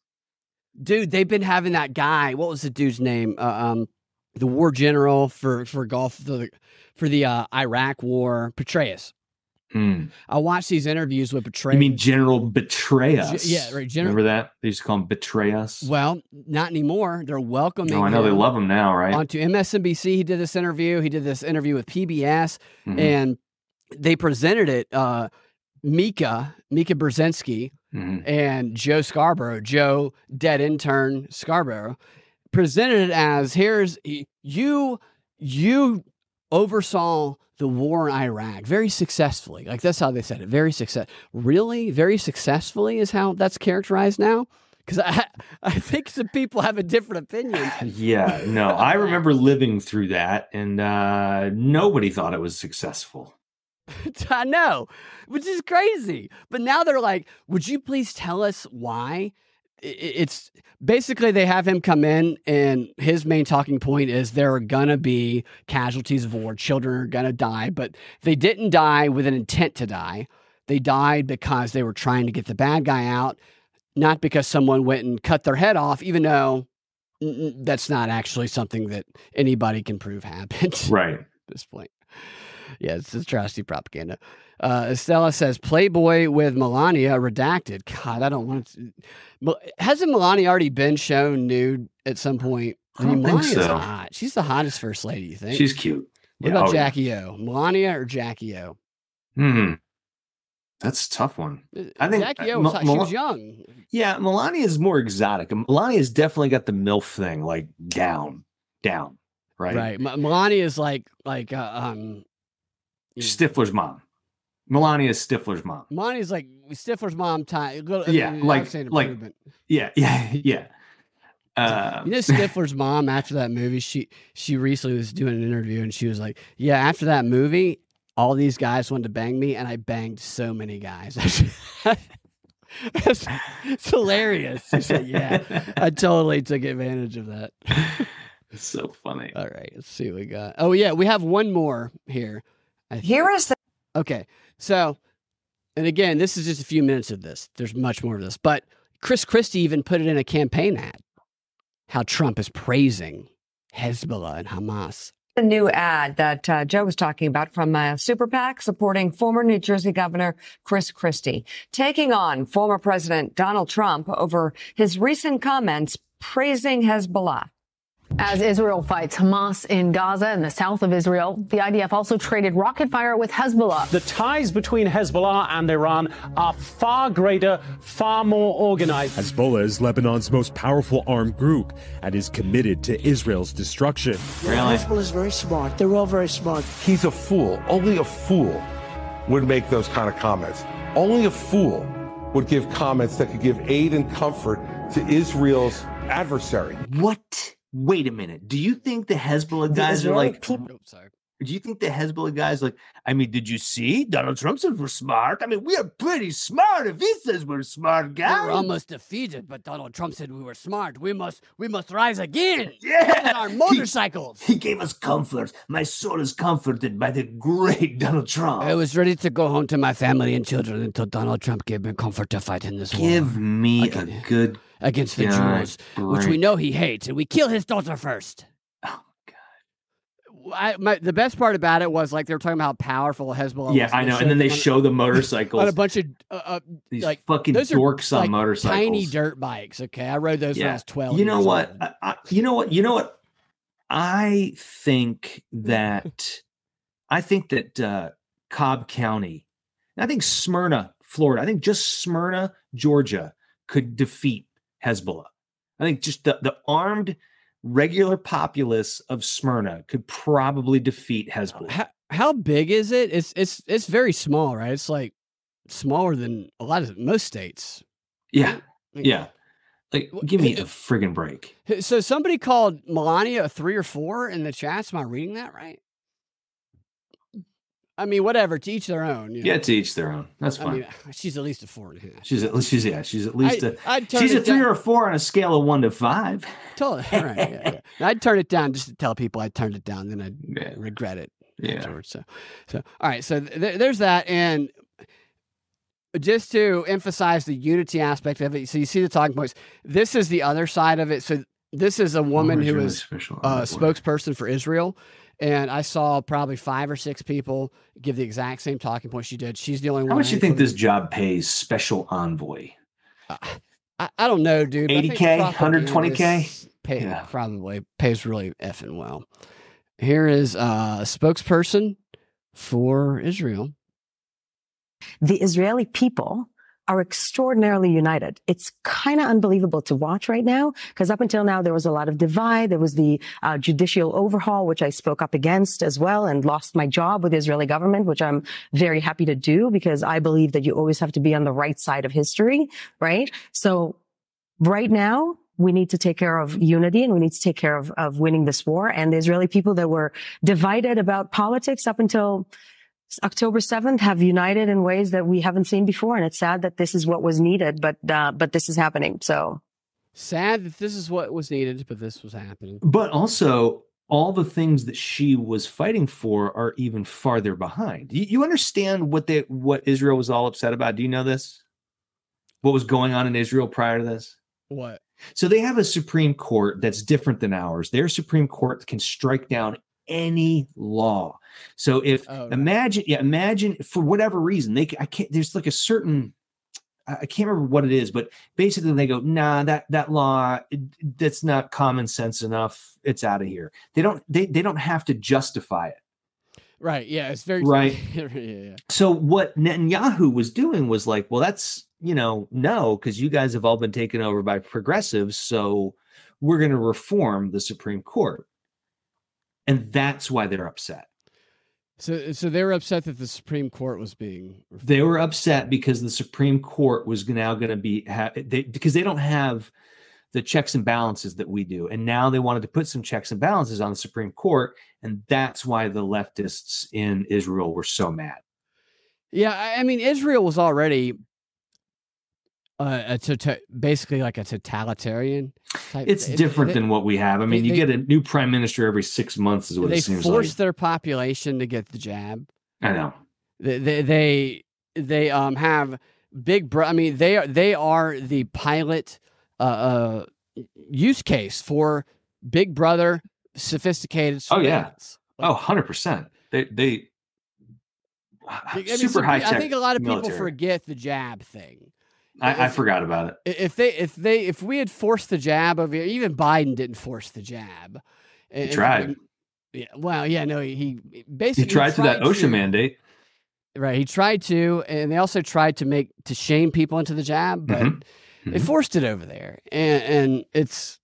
Dude, they've been having that guy. What was the dude's name? Uh, um, the war general for for Gulf the for the uh, Iraq War, Petraeus. Mm, I watched these interviews with Petraeus. you mean General betray Ge- us? yeah, right, General- Remember that they used to call him betray us. well, not anymore. They're welcoming. oh, I know they love him now, right? onto MSNBC. He did this interview. He did this interview with PBS. Mhm, and they presented it. Uh, Mika Mika Brzezinski mhm. and Joe Scarborough, Joe dead intern Scarborough, presented it as here's you you oversaw the war in Iraq very successfully. Like that's how they said it. Very success. Really, very successfully is how that's characterized now. Because I I think some people have a different opinion. Yeah, no, I remember living through that, and uh, nobody thought it was successful. I know, which is crazy. But now they're like, would you please tell us why? It's basically they have him come in, and his main talking point is there are gonna be casualties of war. Children are gonna die, but they didn't die with an intent to die. They died because they were trying to get the bad guy out, not because someone went and cut their head off, even though that's not actually something that anybody can prove happened Right. At this point. Yeah, it's atrocity propaganda. Uh, Estella says Playboy with Melania redacted. God, I don't want to. Hasn't Melania already been shown nude at some point? I think Melania's so. hot. She's the hottest first lady. You think? She's cute. What Yeah, about oh. Jackie O? Melania or Jackie O? Hmm. That's a tough one. I think, Jackie uh, O was Mel- hot. She was young. Yeah, Melania is more exotic. Melania's definitely got the MILF thing, like down, down, right? Right. M- Melania is like like uh, um. Stifler's mom. Melania is Stifler's mom. Melania's like Stifler's mom. Time. Yeah, like- like- Yeah, yeah, yeah. Uh, You know Stifler's mom after that movie, she she recently was doing an interview and she was like, Yeah, after that movie, all these guys wanted to bang me and I banged so many guys. it's, it's hilarious. She said, Yeah, I totally took advantage of that. it's so funny. All right, let's see what we got. Oh yeah, we have one more here. I. Here is the Okay. So, and again, this is just a few minutes of this. There's much more of this. But Chris Christie even put it in a campaign ad how Trump is praising Hezbollah and Hamas. the new ad that uh, Joe was talking about from uh, Super PAC supporting former New Jersey Governor Chris Christie, taking on former President Donald Trump over his recent comments praising Hezbollah. As Israel fights Hamas in Gaza and the south of Israel, the IDF also traded rocket fire with Hezbollah. The ties between Hezbollah and Iran are far greater, far more organized. Hezbollah is Lebanon's most powerful armed group and is committed to Israel's destruction. Really? Hezbollah is very smart. They're all very smart. He's a fool. Only a fool would make those kind of comments. Only a fool would give comments that could give aid and comfort to Israel's adversary. What? Wait a minute. Do you think the Hezbollah The guys are Israeli like? people- Oh, sorry. Do you think the Hezbollah guys like? I mean, did you see Donald Trump said we're smart? I mean, we are pretty smart. If he says we're smart, guys, We guys, were almost defeated, but Donald Trump said we were smart. We must we must rise again. Yeah. Our motorcycles. He gave us comfort. My soul is comforted by the great Donald Trump. I was ready to go home to my family and children until Donald Trump gave me comfort to fight in this Give war Give me Okay. a good against the God, Jews, which we know he hates, and we kill his daughter first. I, my, the best part about it was like they were talking about how powerful Hezbollah. Yeah, I know. And then they on- show the on motorcycles. a bunch of uh, uh, These like fucking those are, dorks on like, motorcycles. tiny dirt bikes. Okay, I rode those when I was twelve. You know what? I, I, you know what? You know what? I think that I think that uh, Cobb County, I think Smyrna, Florida, I think just Smyrna, Georgia, could defeat Hezbollah. I think just the, the armed regular populace of Smyrna could probably defeat Hezbollah. How, how big is it? It's it's it's very small, right? It's like smaller than a lot of most states. Yeah, Like, yeah. Like, give me a friggin' break. So somebody called Melania a three or four in the chats. Am I reading that right? I mean, whatever. To each their own. you know. Yeah, to each their own. That's I fine. mean, she's at least a four and a half. she's at least she's yeah, she's at least I- a I'd turn she's a three down- or a four on a scale of one to five. Totally. Right. Yeah, yeah. I'd turn it down just to tell people I turned it down, then I'd Yeah. regret it Yeah. afterwards. So, so all right. So th- there's that, and just to emphasize the unity aspect of it. So you see the talking points. This is the other side of it. So this is a woman who really a boy. spokesperson for Israel. And I saw probably five or six people give the exact same talking point she did. She's the only one. How much do you think this job pays special envoy? I, I don't know, dude. but I think 80K? 120K? is Pay, Yeah. Probably pays really effing well. Here is uh, a spokesperson for Israel. the Israeli people are extraordinarily united. It's kind of unbelievable to watch right now because up until now there was a lot of divide. There was the uh, judicial overhaul, which I spoke up against as well and lost my job with the Israeli government, which I'm very happy to do because I believe that you always have to be on the right side of history, right? So right now we need to take care of unity and we need to take care of, of winning this war. And the Israeli people that were divided about politics up until October 7th have united in ways that we haven't seen before. And it's sad that this is what was needed, but, uh, but this is happening. So Sad that this is what was needed, but this was happening. But also, all the things that she was fighting for are even farther behind. You, you understand what they what Israel was all upset about? Do you know this? What was going on in Israel prior to this? What? So they have a Supreme Court that's different than ours. Their Supreme Court can strike down any law. So if Oh, right. imagine, yeah, imagine for whatever reason they, I can't. There's like a certain, I I can't remember what it is, but basically they go, nah, that that law that's not common sense enough. It's out of here. They don't. They they don't have to justify it. Right. Yeah. It's very Right. yeah, yeah. So what Netanyahu was doing was like, well, that's you know, no, because you guys have all been taken over by progressives, so we're going to reform the Supreme Court, and that's why they're upset. So, so they were upset that the Supreme Court was being. They were upset because the Supreme Court was now going to be ha- they, because they don't have the checks and balances that we do, and now they wanted to put some checks and balances on the Supreme Court, and that's why the leftists in Israel were so mad. Yeah, I, I mean, Israel was already uh, a tota- basically like a totalitarian. Type. It's they- different they- than what we have. I mean, they- you get a new prime minister every six months, is what it seems like. their population to get the jab. I know. They they they, they um have big. Bro- I mean, they are they are the pilot uh, uh use case for Big Brother sophisticated. Oh yeah. Oh, 100 percent. They they I mean, super high tech. I think a lot of people military. forget the jab thing. I, I forgot about it. If they if they if we had forced the jab over here, even Biden didn't force the jab. He And- tried. Yeah. Well, yeah. No, he, he He basically tried to that OSHA mandate. Right. He tried to, and they also tried to make to shame people into the jab, but Mhm. they Mhm. forced it over there, and and it's.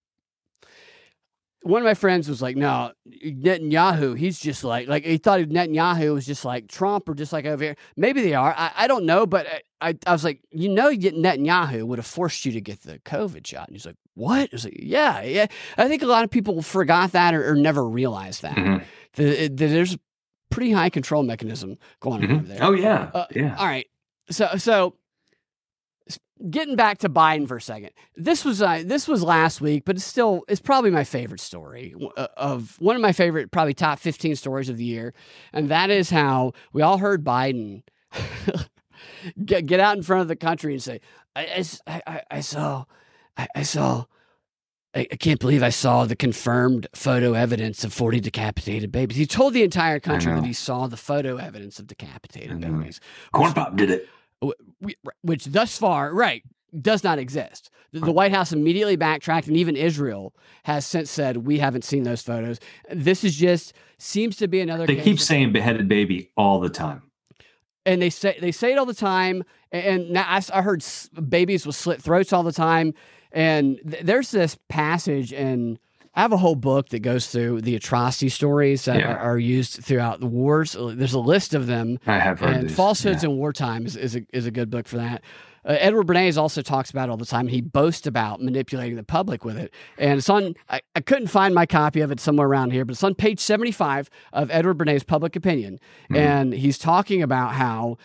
One of my friends was like, "No, Netanyahu. He's just like like he thought Netanyahu was just like Trump or just like over here. Maybe they are. I, I don't know, but I, I I was like, you know, Netanyahu would have forced you to get the COVID shot. And he's like, what? I was like, yeah, yeah. I think a lot of people forgot that or, or never realized that Mhm. that, that there's pretty high control mechanism going on Mhm. over there. Oh yeah, Uh, yeah. All right. So so getting back to Biden for a second. This was uh, this was last week, but it's still it's probably my favorite story uh, of one of my favorite probably top 15 stories of the year, and that is how we all heard Biden get get out in front of the country and say, "I I I- I saw I, I saw I, I can't believe I saw the confirmed photo evidence of 40 decapitated babies. He told the entire country that he saw the photo evidence of decapitated babies. Corn Pop did it. Which thus far, right, does not exist. The, White House immediately backtracked, and even Israel has since said, We haven't seen those photos. This is just seems to be another They keep saying beheaded baby all the time. and they say they say it all the time. And now I heard babies with slit throats all the time. And th- there's this passage, and I have a whole book that goes through the atrocity stories that Yeah. are, are used throughout the wars. There's a list of them. I have heard and these, falsehoods in wartime is, is a is a good book for that. Uh, Edward Bernays also talks about it all the time. He boasts about manipulating the public with it, and it's on. I, I couldn't find my copy of it somewhere around here, but it's on page seventy-five of Edward Bernays' Public Opinion, and he's talking about how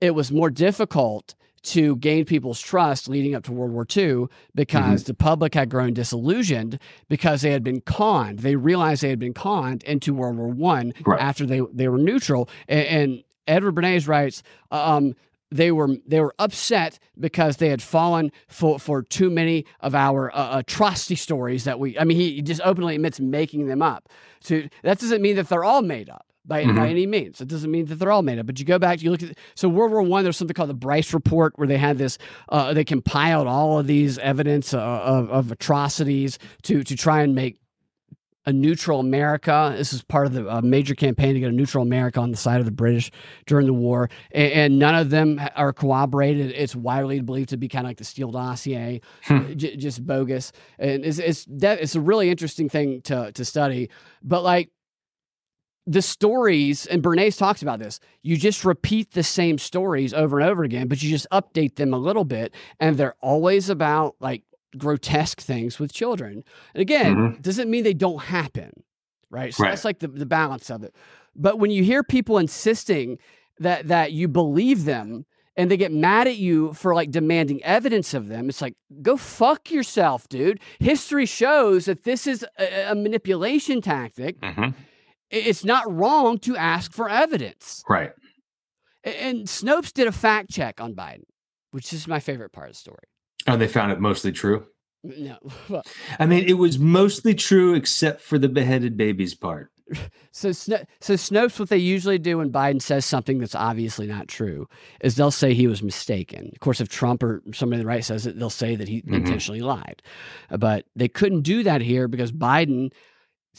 it was more difficult to gain people's trust leading up to World War II because the public had grown disillusioned because they had been conned. They realized they had been conned into World War One Right. after they they were neutral. And, and Edward Bernays writes, um, they were they were upset because they had fallen for for too many of our uh, atrocity stories that we. I mean, he just openly admits making them up. So that doesn't mean that they're all made up by, by Mhm. any means. It doesn't mean that they're all made up. But you go back, you look at so World War One. There's something called the Bryce Report, where they had this. Uh, they compiled all of these evidence uh, of, of atrocities to to try and make a neutral America. This is part of the uh, major campaign to get a neutral America on the side of the British during the war, and, and none of them are corroborated. It's widely believed to be kind of like the Steele dossier, j- just bogus. And it's it's that it's a really interesting thing to to study. But like the stories, and Bernays talks about this. You just repeat the same stories over and over again, but you just update them a little bit, and they're always about like grotesque things with children. And again, Mhm. doesn't mean they don't happen, right? So Right. that's like the, the balance of it. But when you hear people insisting that that you believe them and they get mad at you for like demanding evidence of them, it's like go fuck yourself, dude. History shows that this is a, a manipulation tactic. Mhm. It's not wrong to ask for evidence. Right. And Snopes did a fact check on Biden, which is my favorite part of the story. Oh, they found it mostly true. No. I mean, it was mostly true except for the beheaded babies part. So, Sno- so Snopes, what they usually do when Biden says something that's obviously not true is they'll say he was mistaken. Of course, if Trump or somebody on the right says it, they'll say that he Mhm. intentionally lied. But they couldn't do that here because Biden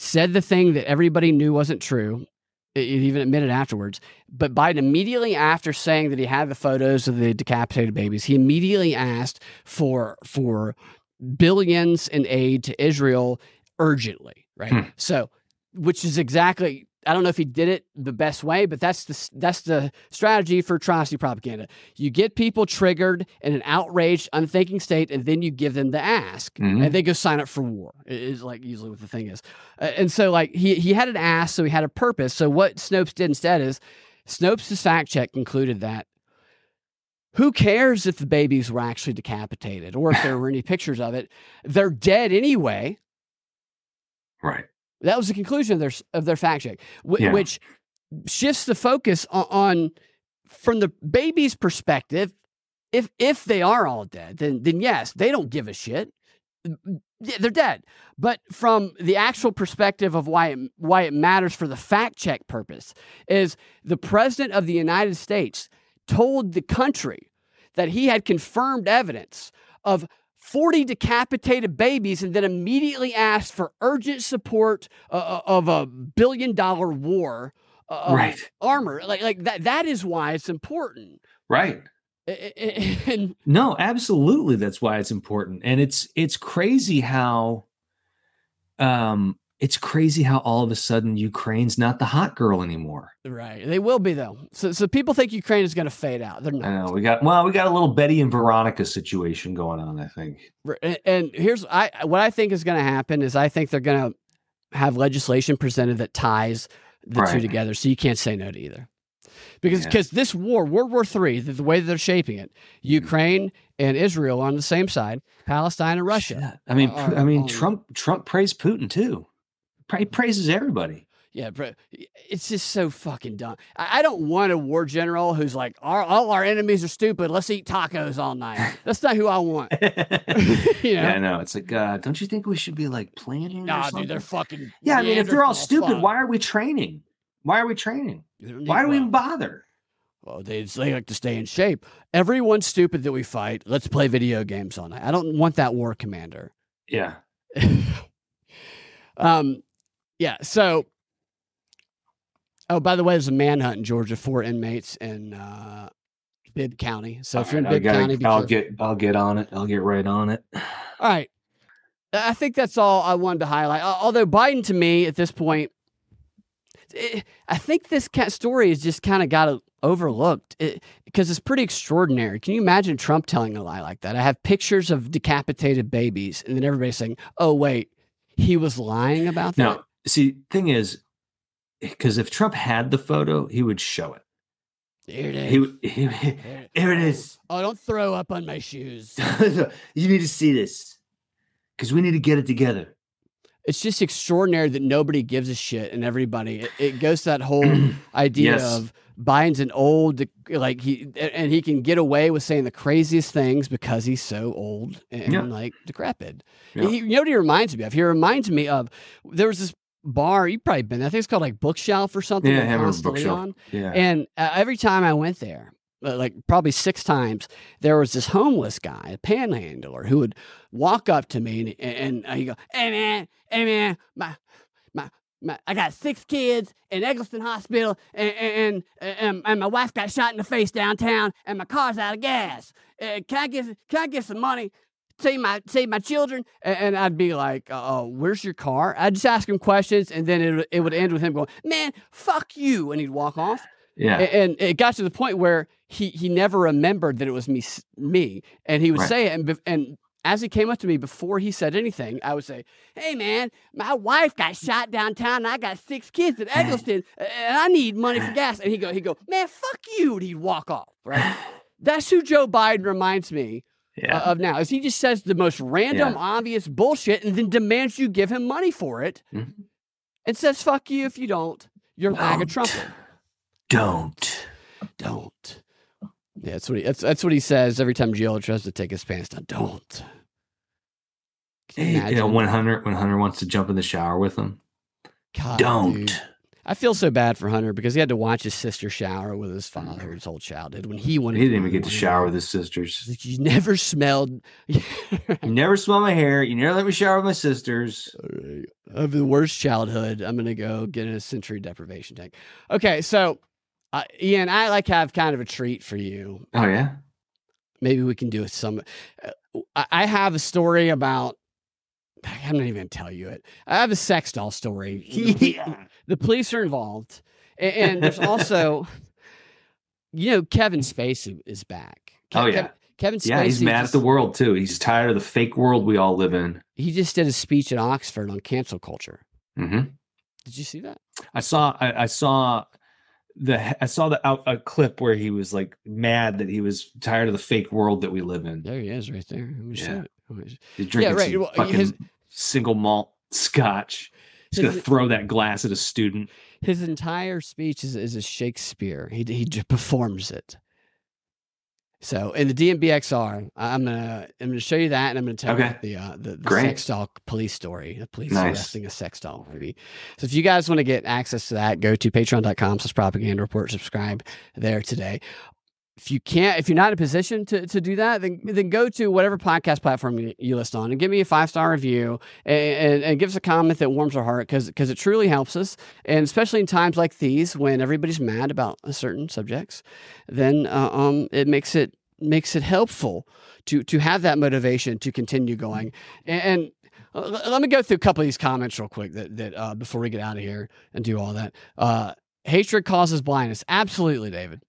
said the thing that everybody knew wasn't true. It it even admitted afterwards. But Biden immediately after saying that he had the photos of the decapitated babies, he immediately asked for for billions in aid to Israel urgently. Right. Hmm. So, which is exactly I don't know if he did it the best way, but that's the that's the strategy for atrocity propaganda. You get people triggered in an outraged, unthinking state, and then you give them the ask, Mhm. and they go sign up for war. Is like usually what the thing is, and so like he he had an ask, so he had a purpose. So what Snopes did instead is Snopes' fact check concluded that who cares if the babies were actually decapitated or if there were any pictures of it? They're dead anyway. Right. That was the conclusion of their of their fact check, wh- Yeah. which shifts the focus on, on from the baby's perspective. If if they are all dead, then then yes, they don't give a shit. They're dead. But from the actual perspective of why it, why it matters for the fact check purpose is the president of the United States told the country that he had confirmed evidence of 40 decapitated babies and then immediately asked for urgent support uh, of a billion dollar war uh, Right. armor like like that that is why it's important Right. And No, absolutely. That's why it's important. And it's it's crazy how um it's crazy how all of a sudden Ukraine's not the hot girl anymore. right they will be though so so people think Ukraine is going to fade out they're not I know we got well, we got a little Betty and Veronica situation going on, I think. And, and here's I what I think is going to happen is I think they're going to have legislation presented that ties the two together. So you can't say no to either. Because Yeah. because this war, World War Three, the, the way that they're shaping it, hmm. Ukraine and Israel on the same side, Palestine and Russia. I mean, are- I mean, are- Trump Trump praised Putin too. He praises everybody. Yeah, bro, it's just so fucking dumb. I, I don't want a war general who's like, our, all our enemies are stupid. Let's eat tacos all night. That's not who I want. you know? Yeah, I know. It's like, uh, don't you think we should be like planning? or Nah, dude, they're fucking. Yeah, I mean, if they're all stupid, fuck. why are we training? Why are we training? Why do we even bother? Well, they, they like to stay in shape. Everyone's stupid that we fight. Let's play video games all night. I don't want that war commander. Yeah. Um, yeah. So, oh, by the way, there's a manhunt in Georgia for inmates in uh, Bibb County. So if you're in All right, I Bibb gotta- County, I'll get I'll get on it. I'll get right on it. All right. I think that's all I wanted to highlight. Although Biden, to me, at this point, eh, I think this cat story has just kind of got overlooked because it's pretty extraordinary. Can you imagine Trump telling a lie like that? I have pictures of decapitated babies, and then everybody's saying, "Oh, wait, he was lying about that." Now, see, thing is, eh, because if Trump had the photo, he would show it. Here it is. He, would- he, here it is. Oh, don't throw up on my shoes. you need to see this because we need to get it together. it's just extraordinary that nobody gives a shit and everybody it, it goes to that whole idea Yes. of Biden's an old like he and he can get away with saying the craziest things because he's so old and Yeah. like decrepit. Yeah. He, you know what he reminds me of? He reminds me of there was this bar you've probably been. there, I think it's called like Bookshelf or something. Yeah, in I remember Ponce de Bookshelf. Leon. Yeah. And uh, every time I went there, uh, like probably six times, there was this homeless guy, a panhandler, who would walk up to me and, and he'd go, "Hey man, hey man, my my." My, I got six kids in Egleston Hospital, and and, and and my wife got shot in the face downtown, and my car's out of gas. Uh, can I get can I get some money? Save my save my children, and, and I'd be like, "Oh, where's your car?" I'd just ask him questions, and then it would- it would end with him going, "Man, fuck you," and he'd walk off. Yeah. A- And it got to the point where he he never remembered that it was me me, and he would Right. say it, and and as he came up to me before he said anything, I would say, "Hey man, my wife got shot downtown, and I got six kids in Egleston, and I need money for gas." And he go he go, "Man, fuck you," and he'd walk off. Right. That's who Joe Biden reminds me Yeah. uh, of now. Is he just says the most random, Yeah. obvious bullshit, and then demands you give him money for it, Mhm. and says, "Fuck you if you don't." You're a bag of Don't. trumpet Don't. don't. Yeah, that's what he that's, that's what he says every time Gio tries to take his pants down. Don't. You Hey, you know, when Hunter when Hunter wants to jump in the shower with him, God, don't. dude. I feel so bad for Hunter because he had to watch his sister shower with his father his whole childhood when he wanted. He didn't even get to shower with his sisters. You never smelled. You never smell my hair. You never let me shower with my sisters. I have the worst childhood. I'm gonna go get in a sensory deprivation tank. Okay, so uh, Ian, I like have kind of a treat for you. Oh yeah. maybe we can do some. uh, I have a story about. I'm not even gonna tell you it. I have a sex doll story. The, the police are involved, A- and, there's also, you know, Kevin Spacey is back. Oh, yeah. Kevin Spacey. Yeah, he's mad just, at the world too. He's tired of the fake world we all live in. He just did a speech at Oxford on cancel culture. hmm Did you see that? I saw. I, I saw the. I saw the out a clip where he was like mad that he was tired of the fake world that we live in. There he is, right there. Let me show Yeah. It. Let me- He's drinking right, some well, fucking his- single malt scotch. He's gonna throw that glass at a student. His entire speech is, is a Shakespeare. He he performs it. So in the DNB XR, I'm gonna I'm gonna show you that, and I'm gonna tell Okay. you the uh, the, the sex doll police story. The police Nice. arresting a sex doll movie. So if you guys want to get access to that, go to Patreon.com/slash Propaganda Report. Subscribe there today. If you can't, if you're not in a position to, to do that, then then go to whatever podcast platform you, you listen on and give me a five star review and, and, and give us a comment that warms our heart because it truly helps us. And especially in times like these when everybody's mad about certain subjects, then uh, um, it makes it makes it helpful to to have that motivation to continue going. And, and let me go through a couple of these comments real quick that that uh, before we get out of here and do all that. Uh, hatred causes blindness. Absolutely, David.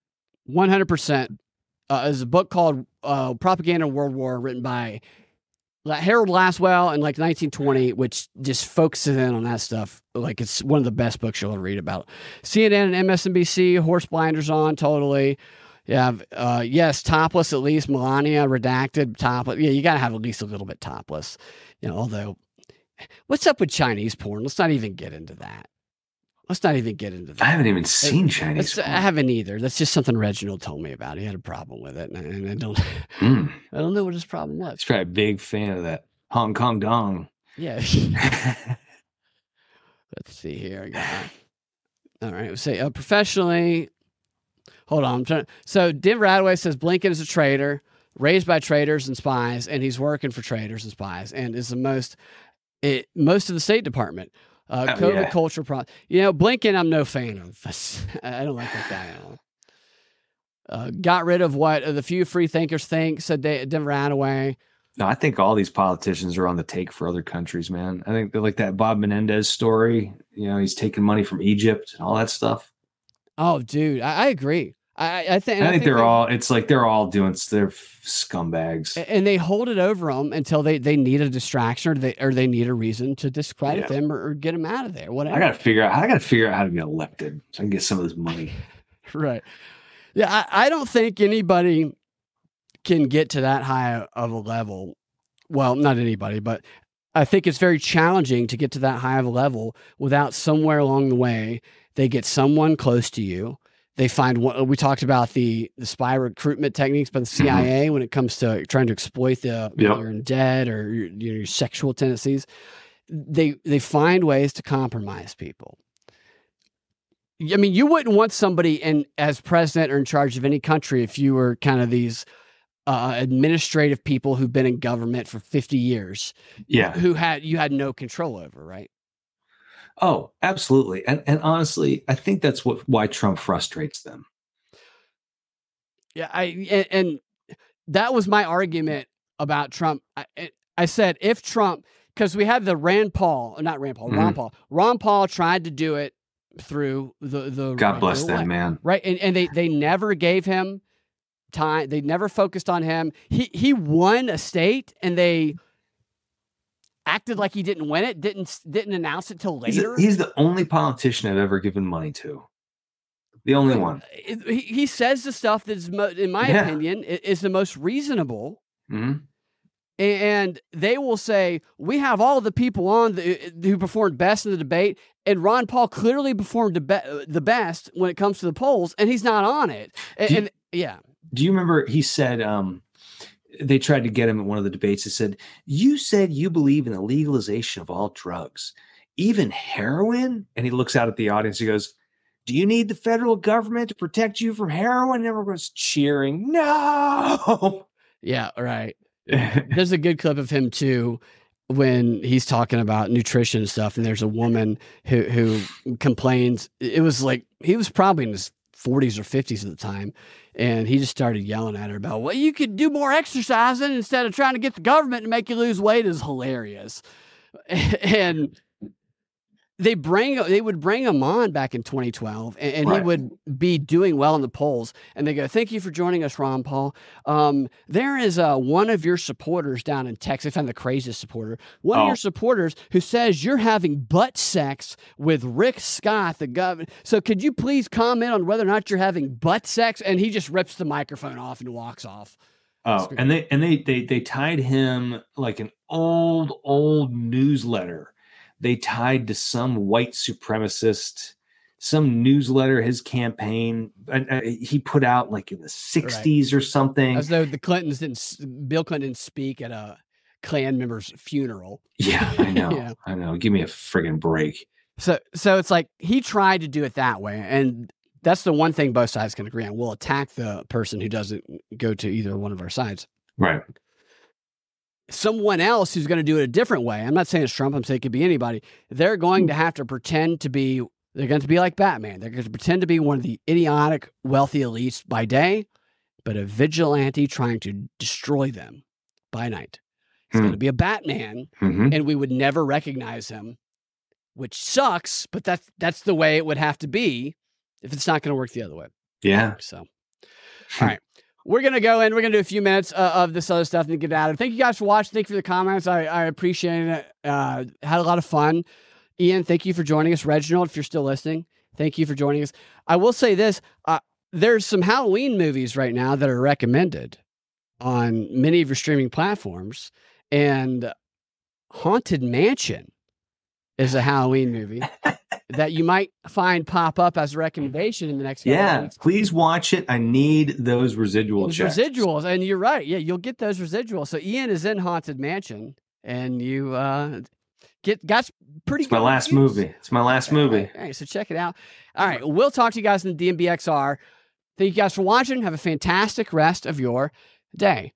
One hundred percent. Uh, There's a book called uh, "Propaganda World War," written by Harold Lasswell in like 1920, which just focuses in on that stuff. Like it's one of the best books you'll ever read about. CNN and MSNBC, horse blinders on, totally. Yeah, uh, yes, topless at least. Melania redacted, topless. Yeah, you got to have at least a little bit topless. You know, although, what's up with Chinese porn? Let's not even get into that. Let's not even get into that. I haven't even seen Chinese. That's- I haven't either. That's just something Reginald told me about. He had a problem with it, and, and I don't, Mm. I don't know what his problem was. He's probably a big fan of that Hong Kong dong. Yeah. Let's see here. I got all right. Say uh, professionally. Hold on. I'm trying. So Denver Radaway says Blinken is a traitor, raised by traitors and spies, and he's working for traitors and spies, and is the most it, most of the State Department. Uh, Oh, COVID yeah. culture problem. You know, Blinken, I'm no fan of. I don't like that guy at all. Uh, got rid of what the few free thinkers think, said Da- Denver Radaway. No, I think all these politicians are on the take for other countries, man. I think they're like that Bob Menendez story. You know, he's taking money from Egypt and all that stuff. Oh, dude, I, I agree. I, I think. I, think they're they- all. It's like they're all doing. They're scumbags. And they hold it over them until they, they need a distraction or they or they need a reason to discredit Yeah. them or, or get them out of there. Whatever. I got to figure out. I got to figure out how to get elected so I can get some of this money. right. Yeah, I, I don't think anybody can get to that high of a level. Well, not anybody, but I think it's very challenging to get to that high of a level without somewhere along the way they get someone close to you. They find one. We talked about the the spy recruitment techniques by the CIA when it comes to trying to exploit the Yep. your debt or your, your sexual tendencies. They they find ways to compromise people. I mean, you wouldn't want somebody in as president or in charge of any country if you were kind of these uh, administrative people who've been in government for 50 years. Yeah. Who had you had no control over, right? Oh, absolutely. And and honestly, I think that's what why Trump frustrates them. Yeah, I and, and that was my argument about Trump. I, I said if Trump, because we had the Rand Paul, not Rand Paul, Ron Mhm. Paul. Ron Paul tried to do it through the the God bless that man. right? And and they they never gave him time. They never focused on him. He he won a state, and they acted like he didn't win it. Didn't didn't announce it till He's, later. he's the only politician I've ever given money to. The only one. He, he says the stuff that's, mo- in my Yeah. opinion, is the most reasonable. hmm and they will say we have all the people on the, who performed best in the debate and ron paul clearly performed the, be- the best when it comes to the polls and he's not on it and, you- and- yeah Do you remember he said um they tried to get him at one of the debates. He said, You said you believe in the legalization of all drugs, even heroin? And he looks out at the audience. He goes, Do you need the federal government to protect you from heroin? And everyone's cheering. No. yeah right there's a good clip of him too when he's talking about nutrition and stuff and there's a woman who who complains it was like he was probably in his 40s or 50s at the time and he just started yelling at her about well you could do more exercising instead of trying to get the government to make you lose weight is hilarious. And they bring they would bring him on back in 2012 and, and he would be doing well in the polls. And they go thank you for joining us ron paul. Um, there is uh, one of your supporters down in texas i found the craziest supporter one of Oh. your supporters who says you're having butt sex with rick scott the governor so could you please comment on whether or not you're having butt sex? And he just rips the microphone off and walks off. Oh, and they and they they they tied him like an old old newsletter. They tied to some white supremacist, some newsletter. His campaign, and uh, he put out like in the '60s or something. as though the clintons didn't bill clinton didn't speak at a klan member's funeral Yeah, I know. Yeah. I know. Give me a friggin' break. So so it's like he tried to do it that way, and that's the one thing both sides can agree on. We'll attack the person who doesn't go to either one of our sides. Right. Someone else who's going to do it a different way. I'm not saying it's Trump. I'm saying it could be anybody. They're going to have to pretend to be. They're going to be like Batman. They're going to pretend to be one of the idiotic, wealthy elites by day, but a vigilante trying to destroy them by night. It's Hmm. going to be a Batman, Mhm. and we would never recognize him, which sucks. But that's that's the way it would have to be if it's not going to work the other way. Yeah. So, all right. We're gonna go in. We're gonna do a few minutes uh, of this other stuff and get out of. it. Thank you guys for watching. Thank you for the comments. I, I appreciate it. Uh, had a lot of fun. Ian, thank you for joining us. Reginald, if you're still listening, thank you for joining us. I will say this: uh, there's some Halloween movies right now that are recommended on many of your streaming platforms, and Haunted Mansion is a Halloween movie that you might find pop up as a recommendation in the next Yeah, please watch it. I need those residual Those checks. residuals, and you're right. Yeah, you'll get those residuals. So Ian is in Haunted Mansion, and you uh, get got pretty. It's my last reviews. movie. It's my last movie. All right, so check it out. All right, we'll talk to you guys in the DNB XR. Thank you guys for watching. Have a fantastic rest of your day.